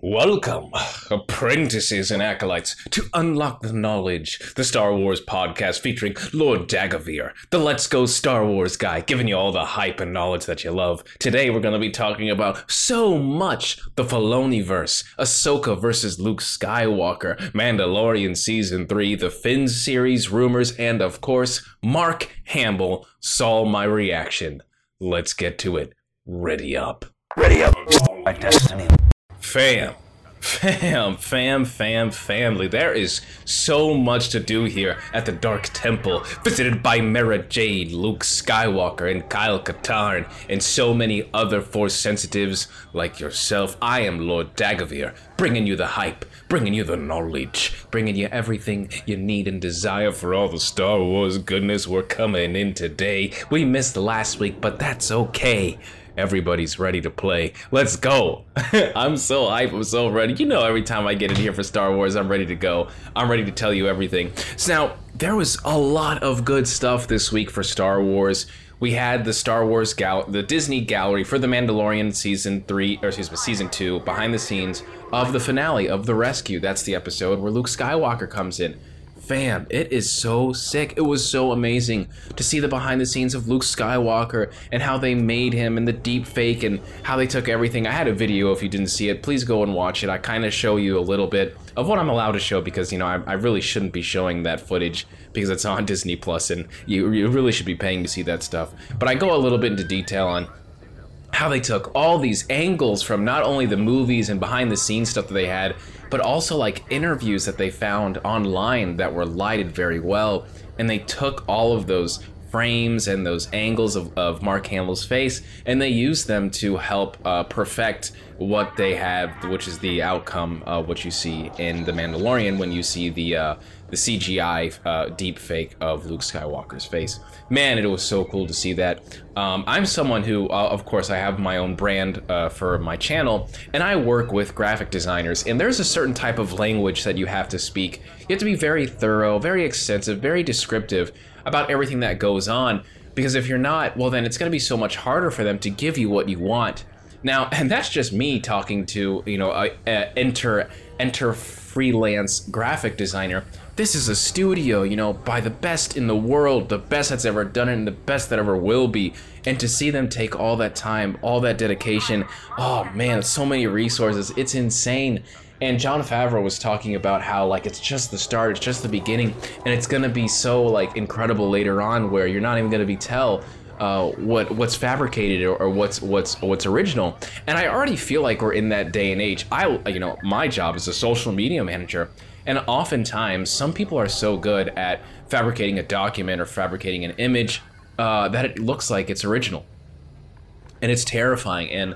Welcome, apprentices and acolytes, to Unlock the Knowledge, the Star Wars podcast featuring Lord Dagovere, the Let's Go Star Wars guy, giving you all the hype and knowledge that you love. Today we're going to be talking about so much the Filoniverse, Ahsoka versus Luke Skywalker, Mandalorian Season 3, the Finn series rumors, and of course, Mark Hamill saw my reaction. Let's get to it. Ready up. Ready up. My destiny. Fam, fam, fam, fam, family. There is so much to do here at the Dark Temple, visited by Mara Jade, Luke Skywalker, and Kyle Katarn, and so many other Force sensitives like yourself. I am Lord Dagovere, bringing you the hype, bringing you the knowledge, bringing you everything you need and desire for all the Star Wars goodness we're coming in today. We missed last week, but that's okay. Everybody's ready to play. Let's go. I'm so hype. I'm so ready. You know, every time I get in here for Star Wars, I'm ready to go. I'm ready to tell you everything. So now, there was a lot of good stuff this week for Star Wars. We had the Star Wars gal, the Disney gallery for the Mandalorian season three, or excuse me, season two, behind the scenes of the finale of the rescue. That's the episode where Luke Skywalker comes in fam, it is so sick. It was so amazing to see the behind the scenes of Luke Skywalker and how they made him and the deep fake and how they took everything. I had a video if you didn't see it. Please go and watch it. I kind of show you a little bit of what I'm allowed to show because, you know, I, I really shouldn't be showing that footage because it's on Disney Plus and you, you really should be paying to see that stuff. But I go a little bit into detail on how they took all these angles from not only the movies and behind the scenes stuff that they had, but also like interviews that they found online that were lighted very well. And they took all of those frames and those angles of, of Mark Hamill's face and they use them to help uh, perfect what they have, which is the outcome of what you see in The Mandalorian when you see the. Uh, the CGI uh, deep fake of Luke Skywalker's face. Man, it was so cool to see that. Um, I'm someone who, uh, of course, I have my own brand uh, for my channel, and I work with graphic designers. And there's a certain type of language that you have to speak. You have to be very thorough, very extensive, very descriptive about everything that goes on. Because if you're not, well, then it's going to be so much harder for them to give you what you want. Now, and that's just me talking to, you know, enter enter freelance graphic designer this is a studio, you know, by the best in the world, the best that's ever done it, and the best that ever will be. And to see them take all that time, all that dedication, oh man, so many resources, it's insane. And Jon Favreau was talking about how like it's just the start, it's just the beginning, and it's gonna be so like incredible later on where you're not even gonna be tell uh, what what's fabricated or, or, what's what's what's original. And I already feel like we're in that day and age. I you know my job is a social media manager and oftentimes, some people are so good at fabricating a document or fabricating an image uh, that it looks like it's original. And it's terrifying. And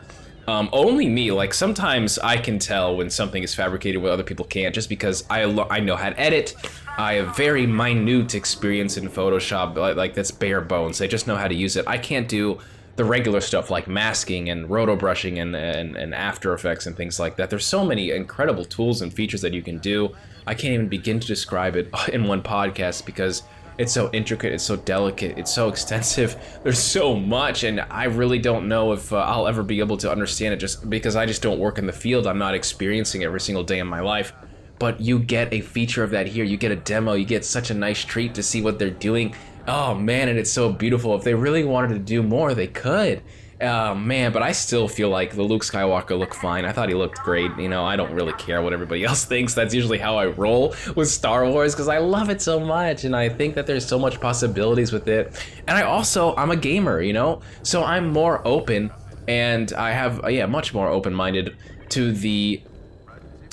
um, only me, like sometimes I can tell when something is fabricated where other people can't, just because I, lo- I know how to edit. I have very minute experience in Photoshop, like, like that's bare bones. I just know how to use it. I can't do the regular stuff like masking and roto brushing and, and, and After Effects and things like that. There's so many incredible tools and features that you can do. I can't even begin to describe it in one podcast because it's so intricate, it's so delicate, it's so extensive. There's so much, and I really don't know if uh, I'll ever be able to understand it just because I just don't work in the field. I'm not experiencing every single day in my life. But you get a feature of that here. You get a demo. You get such a nice treat to see what they're doing. Oh man, and it's so beautiful. If they really wanted to do more, they could. Oh man, but I still feel like the Luke Skywalker looked fine. I thought he looked great. You know, I don't really care what everybody else thinks. That's usually how I roll with Star Wars because I love it so much and I think that there's so much possibilities with it. And I also I'm a gamer, you know, so I'm more open and I have yeah much more open minded to the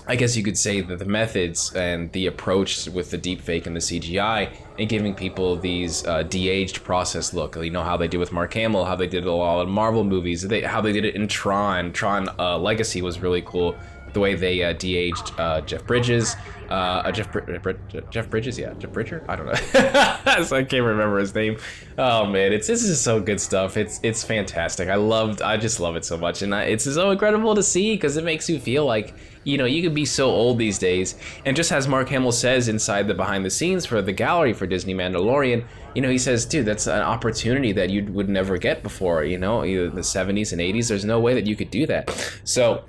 I guess you could say that the methods and the approach with the deepfake and the CGI and giving people these uh, de-aged process look. You know how they did with Mark Hamill, how they did a lot of Marvel movies, they, how they did it in Tron. Tron uh, Legacy was really cool. The way they uh, de-aged uh, Jeff Bridges, uh, uh, Jeff Br- Jeff Bridges, yeah, Jeff Bridger. I don't know. so I can't remember his name. Oh man, it's this is so good stuff. It's it's fantastic. I loved. I just love it so much, and I, it's so incredible to see because it makes you feel like you know, you could be so old these days. And just as Mark Hamill says inside the behind the scenes for the gallery for Disney Mandalorian, you know, he says, dude, that's an opportunity that you would never get before, you know, the 70s and 80s. There's no way that you could do that. So,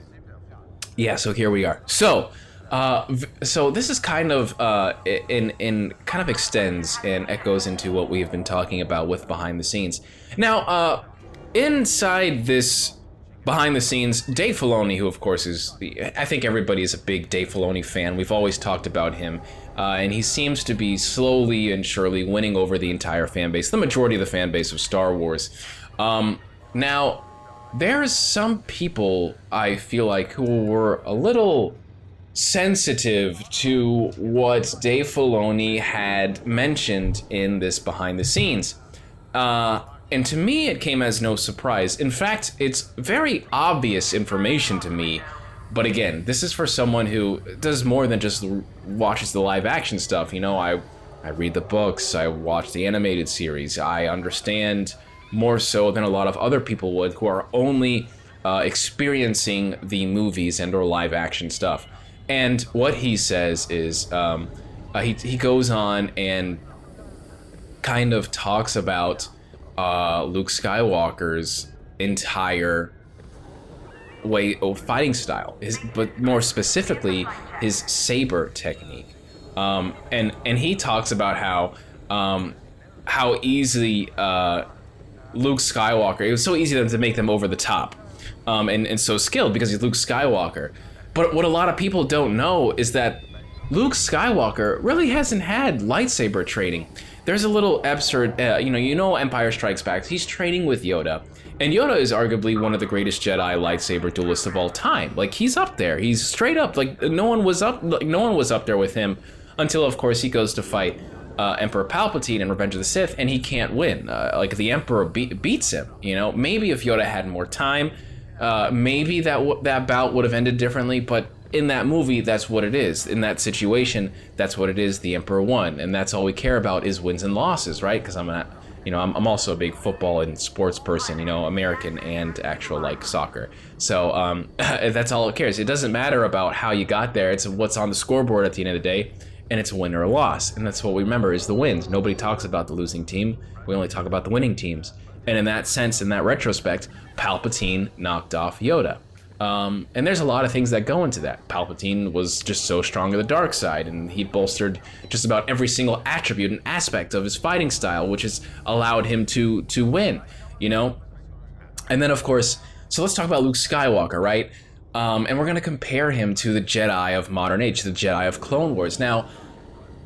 Yeah, so here we are. So, uh, so this is kind of uh, in in kind of extends and echoes into what we've been talking about with behind the scenes. Now, uh, inside this behind the scenes, Dave Filoni, who of course is, the, I think everybody is a big Dave Filoni fan. We've always talked about him, uh, and he seems to be slowly and surely winning over the entire fan base, the majority of the fan base of Star Wars. Um, now, there's some people I feel like who were a little sensitive to what Dave Filoni had mentioned in this behind the scenes. Uh, and to me, it came as no surprise. In fact, it's very obvious information to me. But again, this is for someone who does more than just watches the live action stuff. You know, I I read the books, I watch the animated series, I understand more so than a lot of other people would who are only uh, experiencing the movies and or live action stuff. And what he says is, um, uh, he he goes on and kind of talks about uh, Luke Skywalker's entire way of fighting style, his, but more specifically his saber technique. Um, and and he talks about how um, how easily uh, Luke Skywalker. It was so easy to make them over the top, um, and and so skilled because he's Luke Skywalker. But what a lot of people don't know is that Luke Skywalker really hasn't had lightsaber training. There's a little absurd, uh, you know, you know, Empire Strikes Back. He's training with Yoda, and Yoda is arguably one of the greatest Jedi lightsaber duelists of all time. Like he's up there. He's straight up. Like no one was up. Like no one was up there with him until, of course, he goes to fight uh, Emperor Palpatine in Revenge of the Sith, and he can't win. Uh, like the Emperor be- beats him. You know, maybe if Yoda had more time, uh, maybe that w- that bout would have ended differently. But in that movie, that's what it is. In that situation, that's what it is. The Emperor won, and that's all we care about is wins and losses, right? Because I'm not. You know, I'm, I'm also a big football and sports person, you know, American and actual like soccer. So um, that's all it cares. It doesn't matter about how you got there. It's what's on the scoreboard at the end of the day and it's a win or a loss. And that's what we remember is the wins. Nobody talks about the losing team. We only talk about the winning teams. And in that sense, in that retrospect, Palpatine knocked off Yoda. Um, and there's a lot of things that go into that. Palpatine was just so strong on the dark side, and he bolstered just about every single attribute and aspect of his fighting style, which has allowed him to to win. You know, and then of course, so let's talk about Luke Skywalker, right? Um, and we're gonna compare him to the Jedi of modern age, the Jedi of Clone Wars. Now,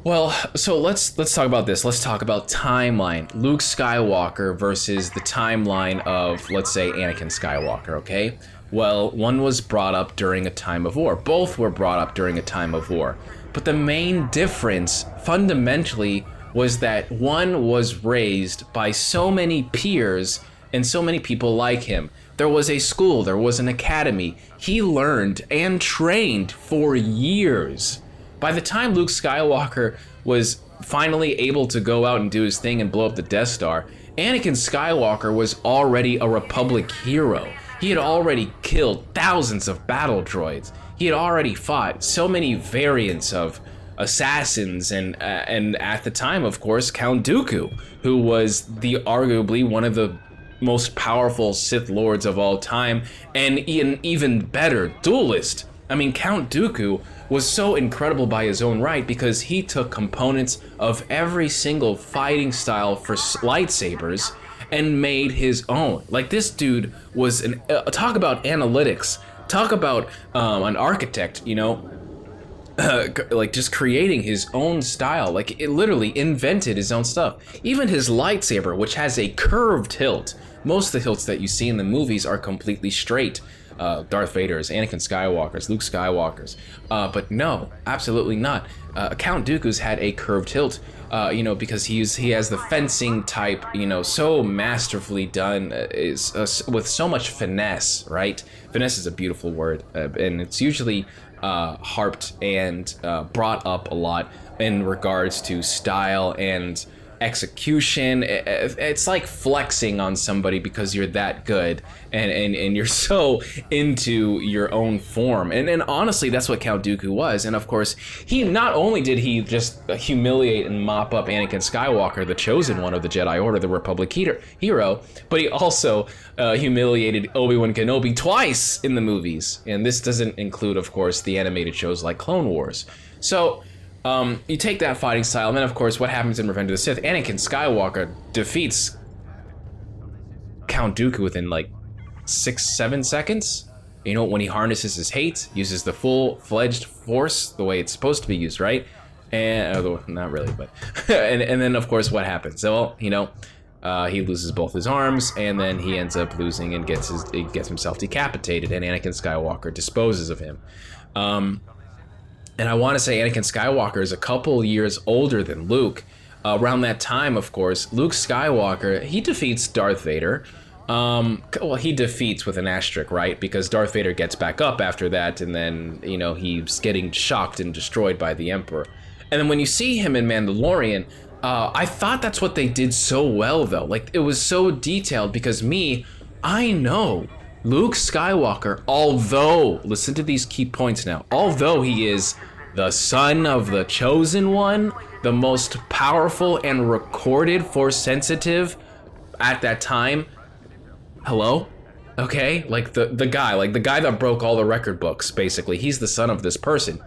well, so let's let's talk about this. Let's talk about timeline. Luke Skywalker versus the timeline of let's say Anakin Skywalker, okay? Well, one was brought up during a time of war. Both were brought up during a time of war. But the main difference fundamentally was that one was raised by so many peers and so many people like him. There was a school, there was an academy. He learned and trained for years. By the time Luke Skywalker was finally able to go out and do his thing and blow up the Death Star, Anakin Skywalker was already a Republic hero. He had already killed thousands of battle droids. He had already fought so many variants of assassins and uh, and at the time of course Count Dooku who was the arguably one of the most powerful Sith lords of all time and an even better duelist. I mean Count Dooku was so incredible by his own right because he took components of every single fighting style for lightsabers and made his own. Like this dude was an uh, talk about analytics, talk about um, an architect, you know, uh, like just creating his own style. Like it literally invented his own stuff. Even his lightsaber, which has a curved hilt. Most of the hilts that you see in the movies are completely straight. Uh, Darth Vader's, Anakin Skywalker's, Luke Skywalker's. Uh, but no, absolutely not. Uh, Count Dooku's had a curved hilt. Uh, you know, because he's he has the fencing type, you know, so masterfully done, uh, is uh, with so much finesse, right? Finesse is a beautiful word, uh, and it's usually uh, harped and brought up a lot in regards to style and execution. It's like flexing on somebody because you're that good and, and, and you're so into your own form. And, and honestly, that's what Count Dooku was. And of course, he not only did he just humiliate and mop up Anakin Skywalker, the chosen one of the Jedi Order, the Republic hero, but he also uh, humiliated Obi Wan Kenobi twice in the movies. And this doesn't include, of course, the animated shows like Clone Wars. So um, you take that fighting style, and then of course, what happens in Revenge of the Sith? Anakin Skywalker defeats Count Dooku within like six, seven seconds. You know, when he harnesses his hate, uses the full-fledged force the way it's supposed to be used, right? And although not really, but and and then of course, what happens? So, well, you know, uh, he loses both his arms, and then he ends up losing and gets his gets himself decapitated, and Anakin Skywalker disposes of him. Um, and I want to say Anakin Skywalker is a couple years older than Luke. Uh, around that time, of course, Luke Skywalker he defeats Darth Vader. Um, well, he defeats with an asterisk, right? Because Darth Vader gets back up after that, and then you know he's getting shocked and destroyed by the Emperor. And then when you see him in Mandalorian, uh, I thought that's what they did so well, though. Like it was so detailed because me, I know Luke Skywalker, although, listen to these key points now, although he is the son of the chosen one, the most powerful and recorded force sensitive at that time. Hello? Okay? Like the, the guy, like the guy that broke all the record books, basically. He's the son of this person.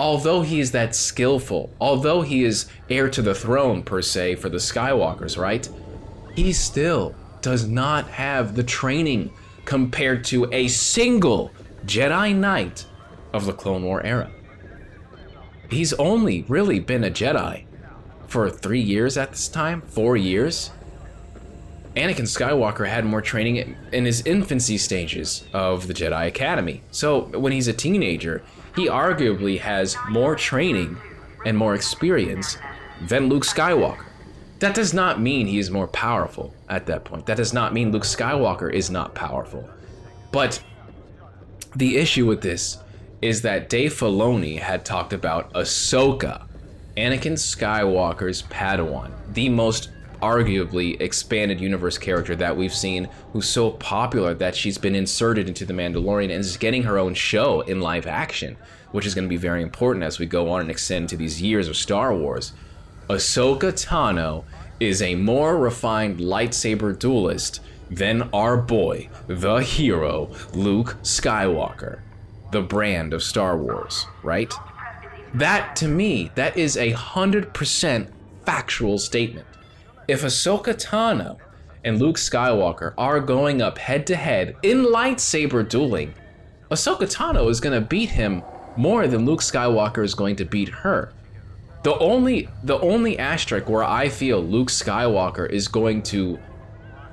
Although he is that skillful, although he is heir to the throne, per se, for the Skywalkers, right? He still does not have the training compared to a single Jedi Knight of the Clone War era. He's only really been a Jedi for three years at this time, four years. Anakin Skywalker had more training in his infancy stages of the Jedi Academy. So when he's a teenager, he arguably has more training and more experience than Luke Skywalker. That does not mean he is more powerful at that point. That does not mean Luke Skywalker is not powerful. But the issue with this is that Dave Filoni had talked about Ahsoka, Anakin Skywalker's Padawan, the most arguably expanded universe character that we've seen, who's so popular that she's been inserted into The Mandalorian and is getting her own show in live action, which is going to be very important as we go on and extend to these years of Star Wars. Ahsoka Tano is a more refined lightsaber duelist than our boy, the hero, Luke Skywalker, the brand of Star Wars, right? That, to me, that is a 100% factual statement. If Ahsoka Tano and Luke Skywalker are going up head to head in lightsaber dueling, Ahsoka Tano is going to beat him more than Luke Skywalker is going to beat her. The only the only asterisk where I feel Luke Skywalker is going to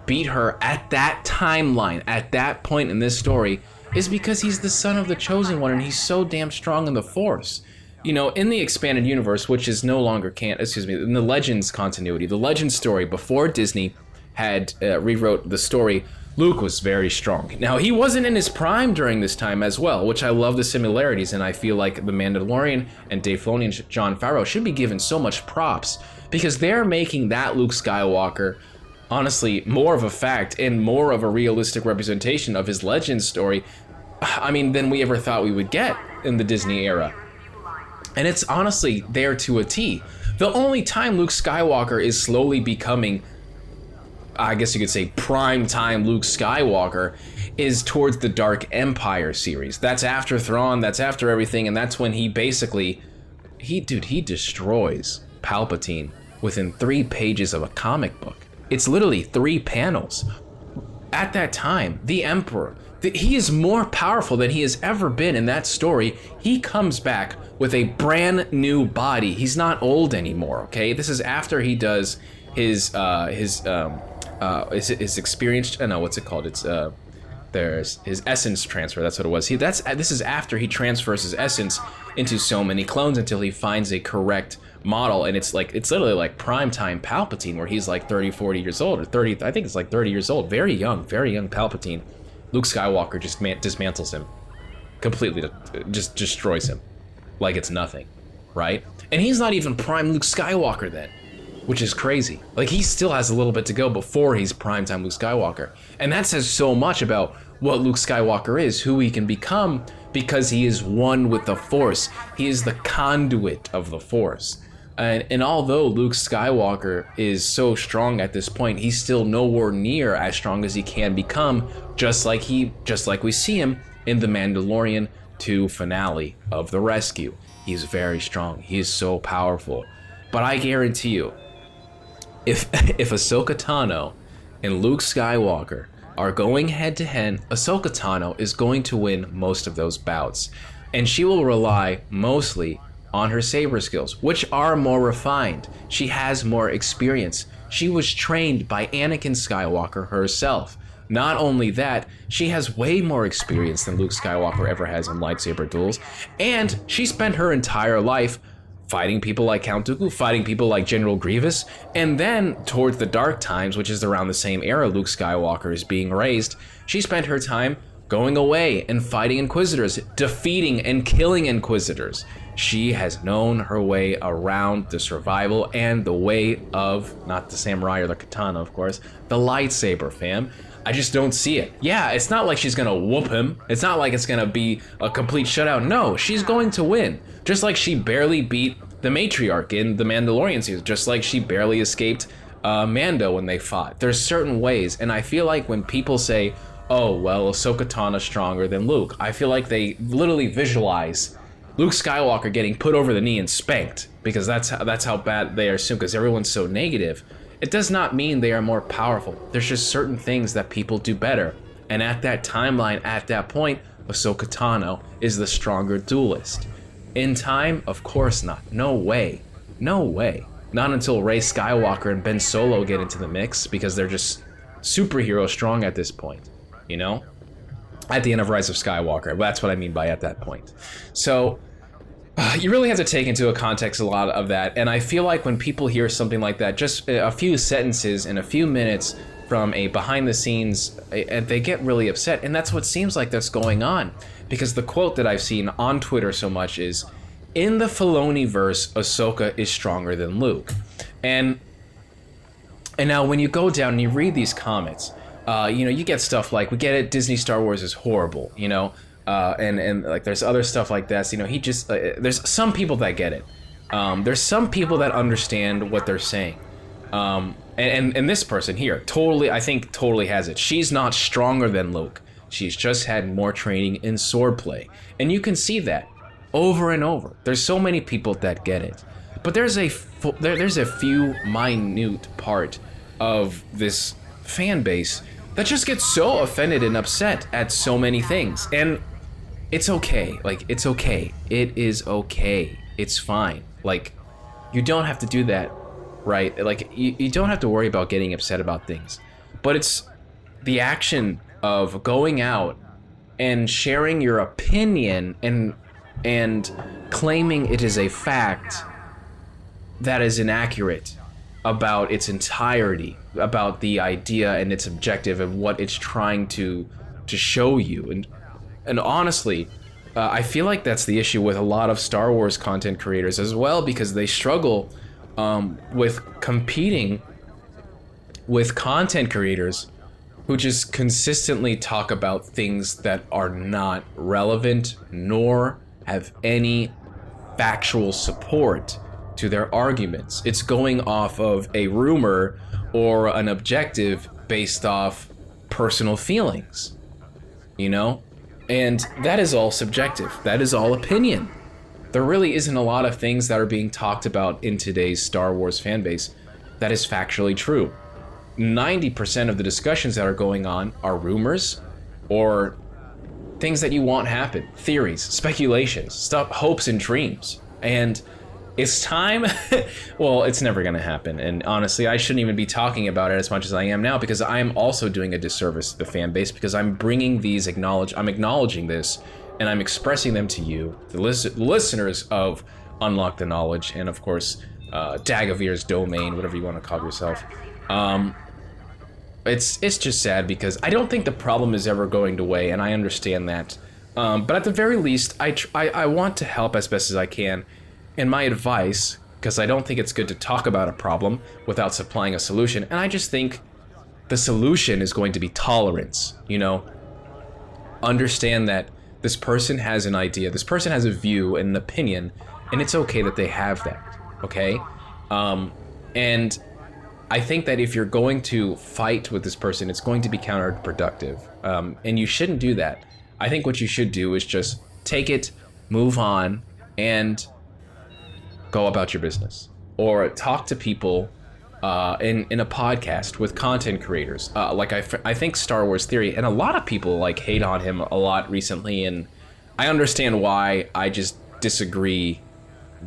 beat her at that timeline, at that point in this story, is because he's the son of the chosen one and he's so damn strong in the force. You know, in the expanded universe, which is no longer can't excuse me, in the Legends continuity, the Legends story before Disney had uh, rewrote the story, Luke was very strong. Now he wasn't in his prime during this time as well, which I love the similarities, and I feel like the Mandalorian and Dave Filoni and Jon Favreau should be given so much props because they're making that Luke Skywalker honestly more of a fact and more of a realistic representation of his legend story i mean than we ever thought we would get in the disney era and it's honestly there to a t the only time luke skywalker is slowly becoming i guess you could say prime time luke skywalker is towards the dark empire series that's after thrawn that's after everything and that's when he basically he dude he destroys palpatine within three pages of a comic book it's literally three panels. At that time, the Emperor, th- he is more powerful than he has ever been in that story. He comes back with a brand new body. He's not old anymore. Okay, this is after he does his uh, his um, uh, his, his experienced. I know what's it called. It's uh, there's his essence transfer. That's what it was. He that's this is after he transfers his essence into so many clones until he finds a correct model and it's like it's literally like prime time palpatine where he's like 30 40 years old or 30 i think it's like 30 years old very young very young palpatine luke skywalker just man- dismantles him completely just destroys him like it's nothing right and he's not even prime luke skywalker then which is crazy. Like he still has a little bit to go before he's primetime Luke Skywalker. And that says so much about what Luke Skywalker is, who he can become, because he is one with the Force. He is the conduit of the Force. And, and although Luke Skywalker is so strong at this point, he's still nowhere near as strong as he can become, just like he just like we see him in the Mandalorian 2 finale of the rescue. He's very strong. He is so powerful. But I guarantee you, if if Ahsoka Tano and Luke Skywalker are going head to head, Ahsoka Tano is going to win most of those bouts. And she will rely mostly on her saber skills, which are more refined. She has more experience. She was trained by Anakin Skywalker herself. Not only that, she has way more experience than Luke Skywalker ever has in lightsaber duels, and she spent her entire life fighting people like Count Dooku, fighting people like General Grievous, and then towards the Dark Times, which is around the same era Luke Skywalker is being raised, she spent her time going away and fighting Inquisitors, defeating and killing Inquisitors. She has known her way around the survival and the way of, not the samurai or the katana, of course, the lightsaber, fam. I just don't see it. Yeah, it's not like she's gonna whoop him. It's not like it's gonna be a complete shutout. No, she's going to win. Just like she barely beat the matriarch in the Mandalorian series, just like she barely escaped uh, Mando when they fought. There's certain ways, and I feel like when people say, "Oh, well, Ahsoka Tano's stronger than Luke," I feel like they literally visualize Luke Skywalker getting put over the knee and spanked because that's how, that's how bad they are assumed because everyone's so negative. It does not mean they are more powerful. There's just certain things that people do better. And at that timeline, at that point, Ahsoka Tano is the stronger duelist. In time, of course not. No way. No way. Not until Rey Skywalker and Ben Solo get into the mix because they're just superhero strong at this point, you know? At the end of Rise of Skywalker. That's what I mean by at that point. So, you really have to take into a context a lot of that and i feel like when people hear something like that just a few sentences in a few minutes from a behind the scenes and they get really upset and that's what seems like that's going on because the quote that i've seen on twitter so much is in the Filoni verse ahsoka is stronger than luke. And and now when you go down and you read these comments uh, you know you get stuff like we get it disney star wars is horrible you know uh, and and like there's other stuff like this. You know, he just uh, there's some people that get it. Um, there's some people that understand what they're saying. Um, and, and and this person here totally, I think, totally has it. She's not stronger than Luke. She's just had more training in swordplay, and you can see that over and over. There's so many people that get it, but there's a there, there's a few minute part of this fan base that just gets so offended and upset at so many things. And it's okay. Like, it's okay. It is okay. It's fine. Like, you don't have to do that, right? Like, you, you don't have to worry about getting upset about things. But it's the action of going out and sharing your opinion and and claiming it is a fact that is inaccurate about its entirety, about the idea and its objective and what it's trying to to show you. And and honestly, uh, I feel like that's the issue with a lot of Star Wars content creators as well because they struggle um, with competing with content creators who just consistently talk about things that are not relevant nor have any factual support to their arguments. It's going off of a rumor or an objective based off personal feelings. You know? And that is all subjective. That is all opinion. There really isn't a lot of things that are being talked about in today's Star Wars fanbase that is factually true. 90% of the discussions that are going on are rumors or things that you want happen, theories, speculations, stuff, hopes and dreams. And it's time. well, it's never going to happen. And honestly, I shouldn't even be talking about it as much as I am now because I am also doing a disservice to the fan base because I'm bringing these acknowledge. I'm acknowledging this and I'm expressing them to you, the lis- listeners of Unlock the Knowledge, and of course, uh, Dagovere's domain, whatever you want to call yourself. Um, it's it's just sad because I don't think the problem is ever going away, and I understand that. Um, but at the very least, I, tr- I I want to help as best as I can and my advice because I don't think it's good to talk about a problem without supplying a solution. And I just think the solution is going to be tolerance, you know? Understand that this person has an idea, this person has a view and an opinion, and it's okay that they have that, okay? Um, and I think that if you're going to fight with this person, it's going to be counterproductive. Um, and you shouldn't do that. I think what you should do is just take it, move on, and go about your business. Or talk to people uh, in, in a podcast with content creators. Uh, like, I, I think Star Wars Theory, and a lot of people like hate on him a lot recently, and I understand why. I just disagree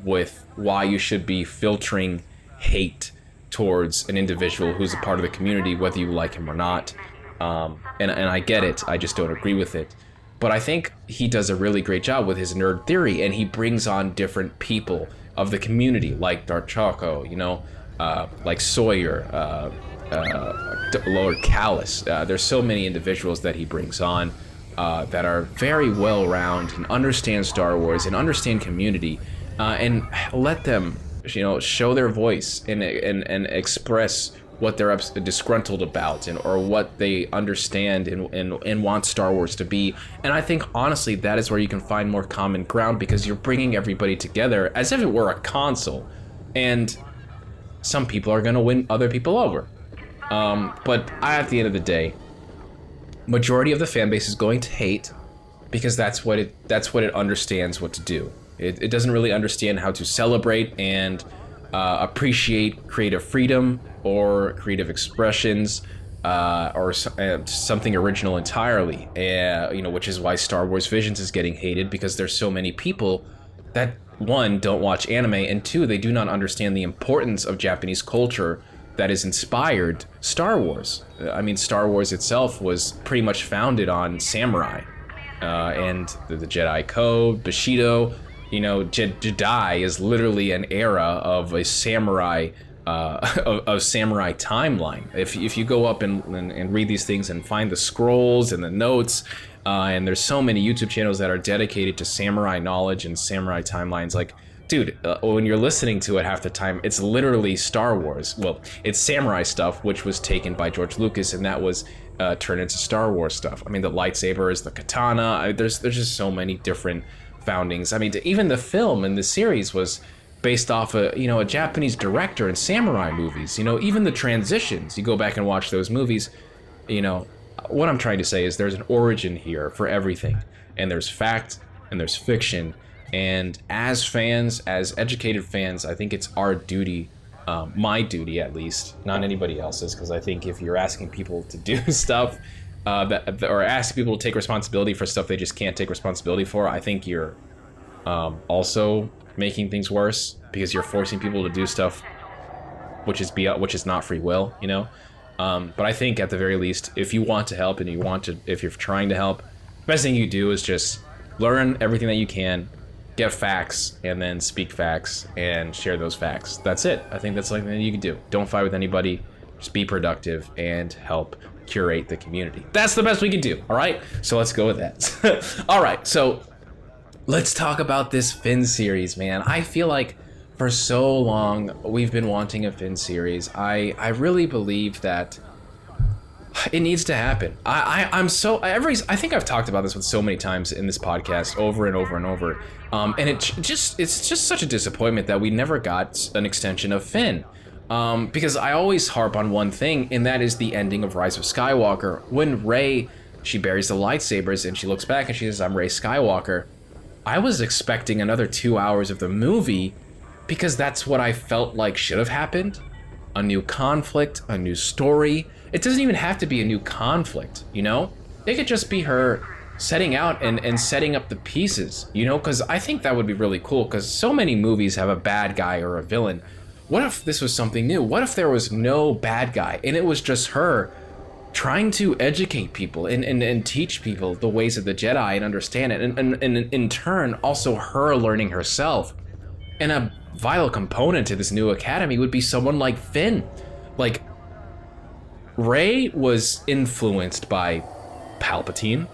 with why you should be filtering hate towards an individual who's a part of the community, whether you like him or not. Um, and, and I get it, I just don't agree with it. But I think he does a really great job with his nerd theory, and he brings on different people of the community, like Dark Choco, you know, uh, like Sawyer, uh, uh, Lord Kallus. Uh, there's so many individuals that he brings on uh, that are very well rounded and understand Star Wars and understand community, uh, and let them you know show their voice and and, and express what they're disgruntled about and or what they understand and, and and want Star Wars to be. And I think honestly that is where you can find more common ground because you're bringing everybody together as if it were a console, and some people are going to win other people over. Um, but at the end of the day, majority of the fan base is going to hate because that's what it that's what it understands what to do. It, it doesn't really understand how to celebrate and uh, appreciate creative freedom or creative expressions uh, or uh, something original entirely. Uh, you know, which is why Star Wars Visions is getting hated because there's so many people that one don't watch anime and two they do not understand the importance of Japanese culture that has inspired Star Wars. Uh, I mean, Star Wars itself was pretty much founded on samurai uh, and the, the Jedi Code, Bushido, you know, Jedi is literally an era of a samurai, uh, of, of, samurai timeline. If, if you go up and, and, and, read these things and find the scrolls and the notes, uh, and there's so many YouTube channels that are dedicated to samurai knowledge and samurai timelines, like, dude, uh, when you're listening to it half the time, it's literally Star Wars. Well, it's samurai stuff, which was taken by George Lucas, and that was uh, turned into Star Wars stuff. I mean, the lightsaber is the katana. I, there's there's just so many different foundings. I mean, even the film and the series was based off a you know a Japanese director and samurai movies. You know, even the transitions. You go back and watch those movies. You know, what I'm trying to say is there's an origin here for everything, and there's fact and there's fiction. And as fans, as educated fans, I think it's our duty, um, my duty at least, not anybody else's, because I think if you're asking people to do stuff uh, that, or ask people to take responsibility for stuff they just can't take responsibility for, I think you're um, also making things worse because you're forcing people to do stuff which is be which is not free will, you know. Um, but I think at the very least, if you want to help and you want to, if you're trying to help, the best thing you do is just learn everything that you can, get facts, and then speak facts and share those facts. That's it. I think that's something that you can do. Don't fight with anybody. Just be productive and help curate the community. That's the best we can do. All right. So let's go with that. all right. So let's talk about this Finn series, man. I feel like for so long we've been wanting a Finn series. I I really believe that it needs to happen. I, I am so every I think I've talked about this with so many times in this podcast over and over and over. Um, and it just it's just such a disappointment that we never got an extension of Finn. Um, because I always harp on one thing, and that is the ending of Rise of Skywalker. When Rey, she buries the lightsabers and she looks back and she says, I'm Rey Skywalker. I was expecting another two hours of the movie because that's what I felt like should have happened. A new conflict, a new story. It doesn't even have to be a new conflict, you know? It could just be her setting out and, and setting up the pieces, you know? Because I think that would be really cool because so many movies have a bad guy or a villain what if this was something new? What if there was no bad guy and it was just her trying to educate people and, and, and teach people the ways of the Jedi and understand it? And, and, and in turn, also her learning herself. And a vital component to this new academy would be someone like Finn. Like, Rey was influenced by Palpatine,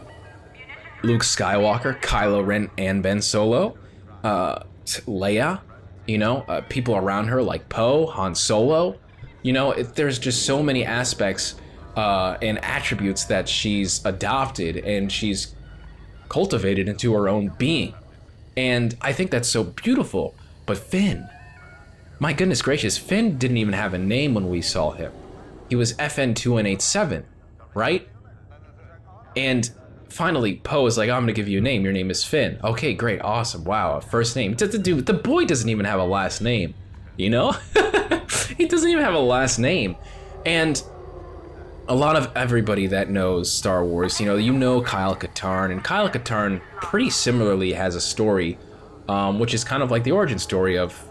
Luke Skywalker, Kylo Ren, and Ben Solo, uh, Leia, You know, uh, people around her like Poe, Han Solo. You know, it, there's just so many aspects uh, and attributes that she's adopted and she's cultivated into her own being. And I think that's so beautiful. But Finn, my goodness gracious, Finn didn't even have a name when we saw him. He was FN2187, right? And finally, Poe is like, I'm gonna give you a name. Your name is Finn. Okay, great, awesome, wow, first name. The, dude, the boy doesn't even have a last name, you know? he doesn't even have a last name. And a lot of everybody that knows Star Wars, you know, you know Kyle Katarn, and Kyle Katarn pretty similarly has a story, um, which is kind of like the origin story of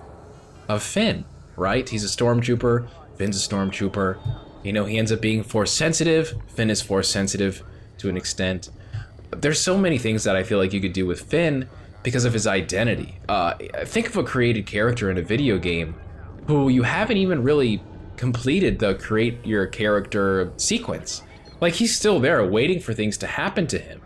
of Finn, right? He's a stormtrooper. Finn's a stormtrooper. You know, he ends up being force sensitive. Finn is force sensitive to an extent. There's so many things that I feel like you could do with Finn because of his identity. Uh, think of a created character in a video game who you haven't even really completed the create your character sequence. Like he's still there waiting for things to happen to him.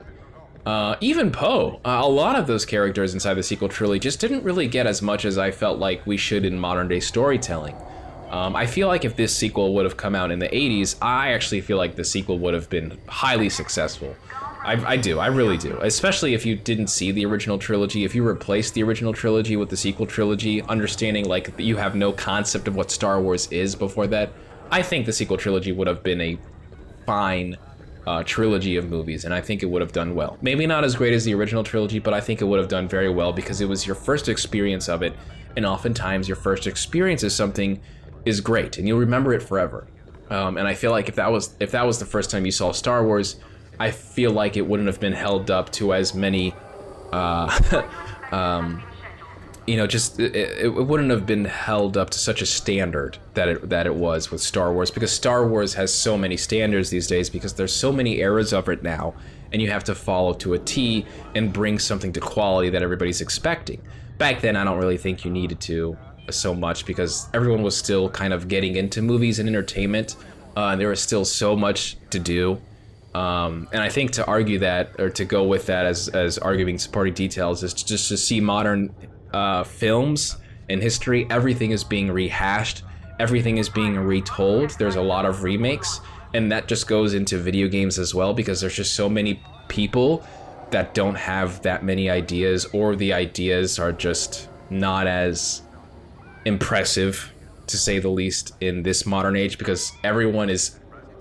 Uh, even Poe, uh, a lot of those characters inside the sequel trilogy just didn't really get as much as I felt like we should in modern day storytelling. Um, I feel like if this sequel would have come out in the 80s, I actually feel like the sequel would have been highly successful. I, I, do, I really do. Especially if you didn't see the original trilogy, if you replaced the original trilogy with the sequel trilogy, understanding like you have no concept of what Star Wars is before that, I think the sequel trilogy would have been a fine uh, trilogy of movies, and I think it would have done well. Maybe not as great as the original trilogy, but I think it would have done very well because it was your first experience of it, and oftentimes your first experience is something is great, and you'll remember it forever. Um, and I feel like if that was if that was the first time you saw Star Wars, I feel like it wouldn't have been held up to as many uh, um, you know, just it, it, wouldn't have been held up to such a standard that it that it was with Star Wars because Star Wars has so many standards these days because there's so many eras of it now, and you have to follow to a T and bring something to quality that everybody's expecting. Back then, I don't really think you needed to so much because everyone was still kind of getting into movies and entertainment. Uh, and there was still so much to do. Um, and I think to argue that or to go with that as, as arguing supporting details is just to see modern uh, films and history, everything is being rehashed, everything is being retold. There's a lot of remakes, and that just goes into video games as well because there's just so many people that don't have that many ideas, or the ideas are just not as impressive, to say the least, in this modern age because everyone is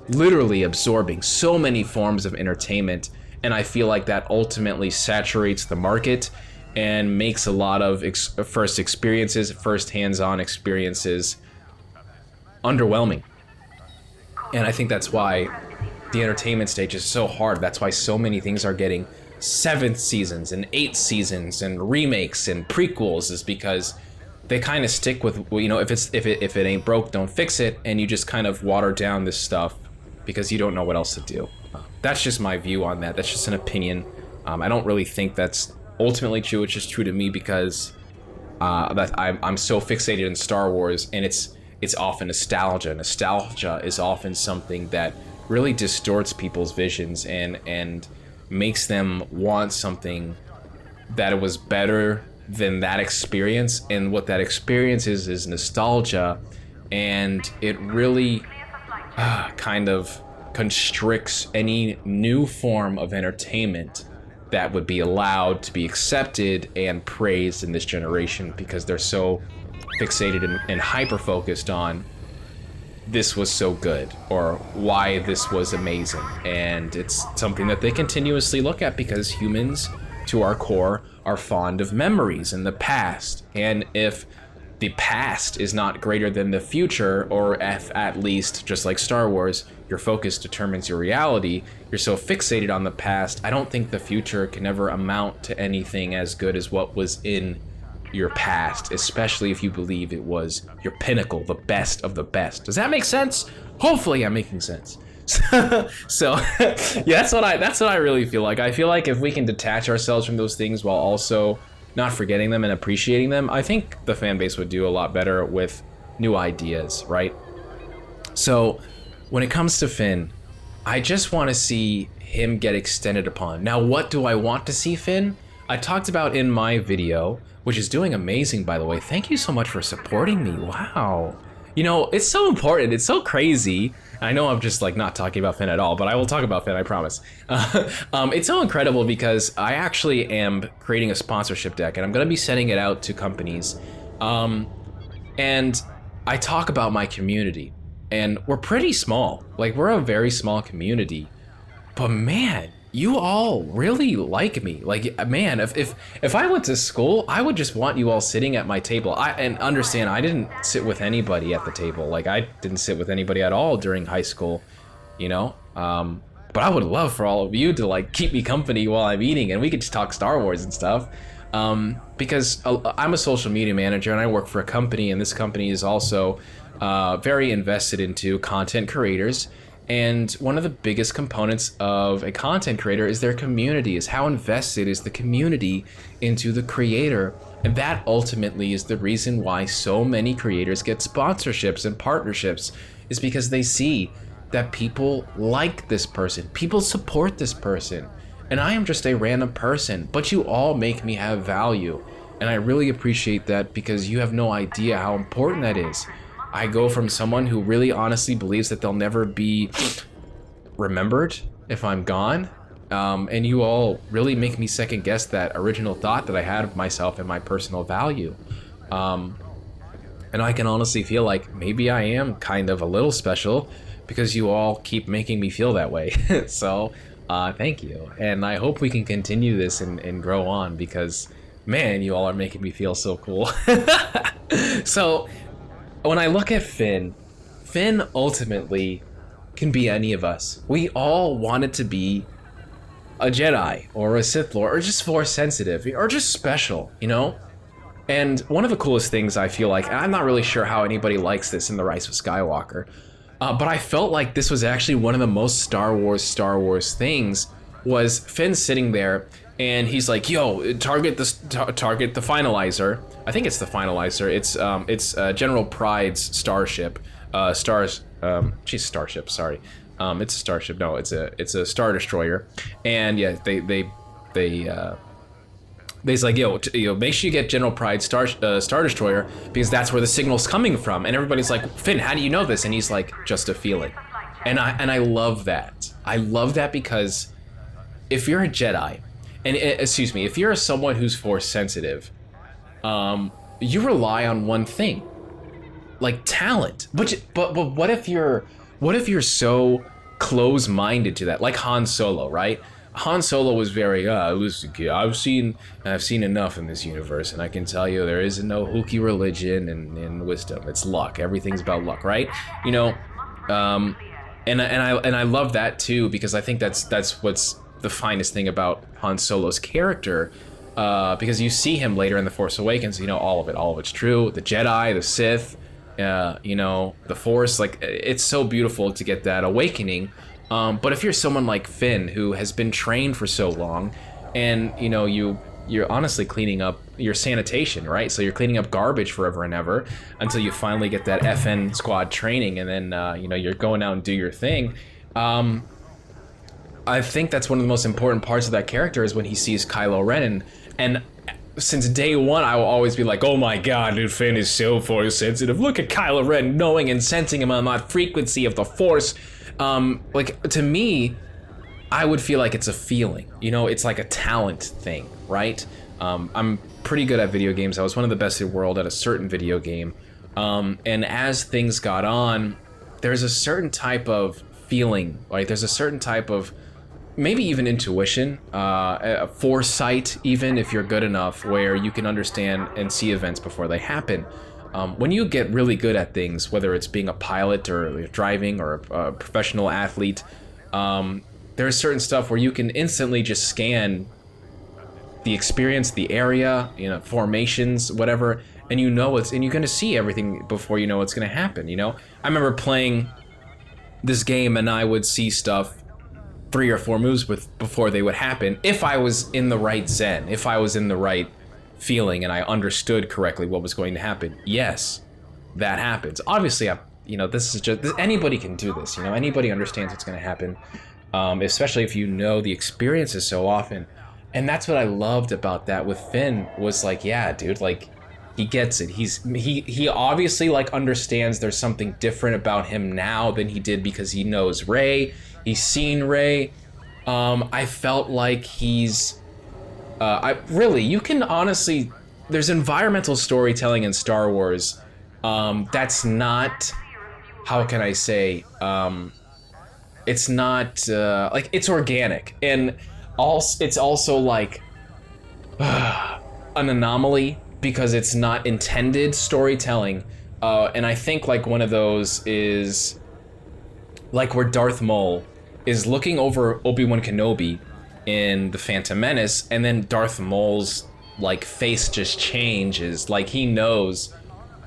literally absorbing so many forms of entertainment. And I feel like that ultimately saturates the market and makes a lot of ex- first experiences, first hands-on experiences underwhelming. And I think that's why the entertainment stage is so hard. That's why so many things are getting seventh seasons and eight seasons and remakes and prequels is because they kind of stick with you know if it's if it if it ain't broke don't fix it and you just kind of water down this stuff because you don't know what else to do. That's just my view on that. That's just an opinion. Um, I don't really think that's ultimately true. It's just true to me because uh, that I'm, I'm so fixated in Star Wars, and it's it's often nostalgia. Nostalgia is often something that really distorts people's visions and and makes them want something that was better than that experience. And what that experience is is nostalgia, and it really kind of constricts any new form of entertainment that would be allowed to be accepted and praised in this generation because they're so fixated and, and hyper focused on this was so good or why this was amazing. And it's something that they continuously look at because humans, to our core, are fond of memories and the past. And if the past is not greater than the future, or if at least, just like Star Wars, your focus determines your reality, you're so fixated on the past, I don't think the future can ever amount to anything as good as what was in your past, especially if you believe it was your pinnacle, the best of the best. Does that make sense? Hopefully I'm making sense. so yeah, that's what I that's what I really feel like. I feel like if we can detach ourselves from those things while also not forgetting them and appreciating them, I think the fan base would do a lot better with new ideas, right? So when it comes to Finn, I just want to see him get extended upon. Now, what do I want to see Finn? I talked about in my video, which is doing amazing, by the way. Thank you so much for supporting me. Wow. You know, it's so important. It's so crazy. I know I'm just like not talking about Finn at all, but I will talk about Finn, I promise. Uh, um, it's so incredible because I actually am creating a sponsorship deck and I'm going to be sending it out to companies. Um, and I talk about my community, and we're pretty small. Like, we're a very small community. But man, you all really like me. Like, man, if, if if I went to school, I would just want you all sitting at my table. I and understand I didn't sit with anybody at the table. Like, I didn't sit with anybody at all during high school, you know. Um, but I would love for all of you to like keep me company while I'm eating, and we could just talk Star Wars and stuff. Um, because uh, I'm a social media manager and I work for a company, and this company is also uh, very invested into content creators. And one of the biggest components of a content creator is their community, is how invested is the community into the creator. And that ultimately is the reason why so many creators get sponsorships and partnerships, is because they see that people like this person, people support this person. And I am just a random person, but you all make me have value. And I really appreciate that because you have no idea how important that is. I go from someone who really honestly believes that they'll never be remembered if I'm gone. Um, and you all really make me second guess that original thought that I had of myself and my personal value. Um, and I can honestly feel like maybe I am kind of a little special because you all keep making me feel that way. so, uh, thank you. And I hope we can continue this and, and grow on because, man, you all are making me feel so cool. so, when I look at Finn, Finn ultimately can be any of us. We all wanted to be a Jedi or a Sith Lord or just Force sensitive or just special, you know? And one of the coolest things I feel like, and I'm not really sure how anybody likes this in The Rise of Skywalker, uh, but I felt like this was actually one of the most Star Wars Star Wars things was Finn sitting there and he's like, "Yo, target the tar- target the finalizer." I think it's the finalizer. It's um, it's uh, General Pryde's starship. Uh, stars, um, geez, starship. Sorry, um, it's a starship. No, it's a it's a star destroyer. And yeah, they they they. Uh, They's like, yo, t- yo, make sure you get General Pryde Star uh, Star Destroyer because that's where the signal's coming from. And everybody's like, Finn, how do you know this? And he's like, just a feeling. And I and I love that. I love that because if you're a Jedi, and uh, excuse me, if you're someone who's force sensitive, um, you rely on one thing, like talent. But but but what if you're what if you're so close-minded to that, like Han Solo, right? Han Solo was very, uh, listen, I've seen, I've seen enough in this universe, and I can tell you there is no hooky religion and, and wisdom. It's luck. Everything's about luck, right? You know, um, and and I and I love that too because I think that's that's what's the finest thing about Han Solo's character. Uh, because you see him later in the Force Awakens, you know all of it, all of it's true. The Jedi, the Sith, uh, you know, the Force, like it's so beautiful to get that awakening. Um, but if you're someone like Finn who has been trained for so long, and you know you you're honestly cleaning up your sanitation, right? So you're cleaning up garbage forever and ever until you finally get that FN squad training, and then uh, you know you're going out and do your thing. Um, I think that's one of the most important parts of that character is when he sees Kylo Ren, and, and since day one, I will always be like, "Oh my God, dude, Finn is so force sensitive. Look at Kylo Ren, knowing and sensing him on that frequency of the Force." Um, like to me, I would feel like it's a feeling. You know, it's like a talent thing, right? Um, I'm pretty good at video games. I was one of the best in the world at a certain video game. Um, and as things got on, there's a certain type of feeling, like there's a certain type of maybe even intuition, uh, foresight, even if you're good enough, where you can understand and see events before they happen. Um, when you get really good at things, whether it's being a pilot or driving or a, a professional athlete, um, there's certain stuff where you can instantly just scan the experience, the area, you know, formations, whatever, and you know it's and you're gonna see everything before you know what's gonna happen. You know, I remember playing this game and I would see stuff three or four moves with before they would happen if I was in the right zen, if I was in the right feeling and I understood correctly what was going to happen. Yes, that happens. Obviously, I, you know, this is just anybody can do this. You know, anybody understands what's going to happen, um, especially if you know the experiences so often. and that's what I loved about that with Finn was like, yeah, dude, like he gets it. He's he he obviously like understands there's something different about him now than he did because he knows Rey. He's seen Rey. Um, I felt like he's uh, I really you can honestly there's environmental storytelling in Star Wars. Um, that's not how can I say um, it's not uh, like it's organic. And also it's also like uh, an anomaly because it's not intended storytelling. Uh, and I think like one of those is like where Darth Maul is looking over Obi-Wan Kenobi in the Phantom Menace and then Darth Maul's like face just changes. Like he knows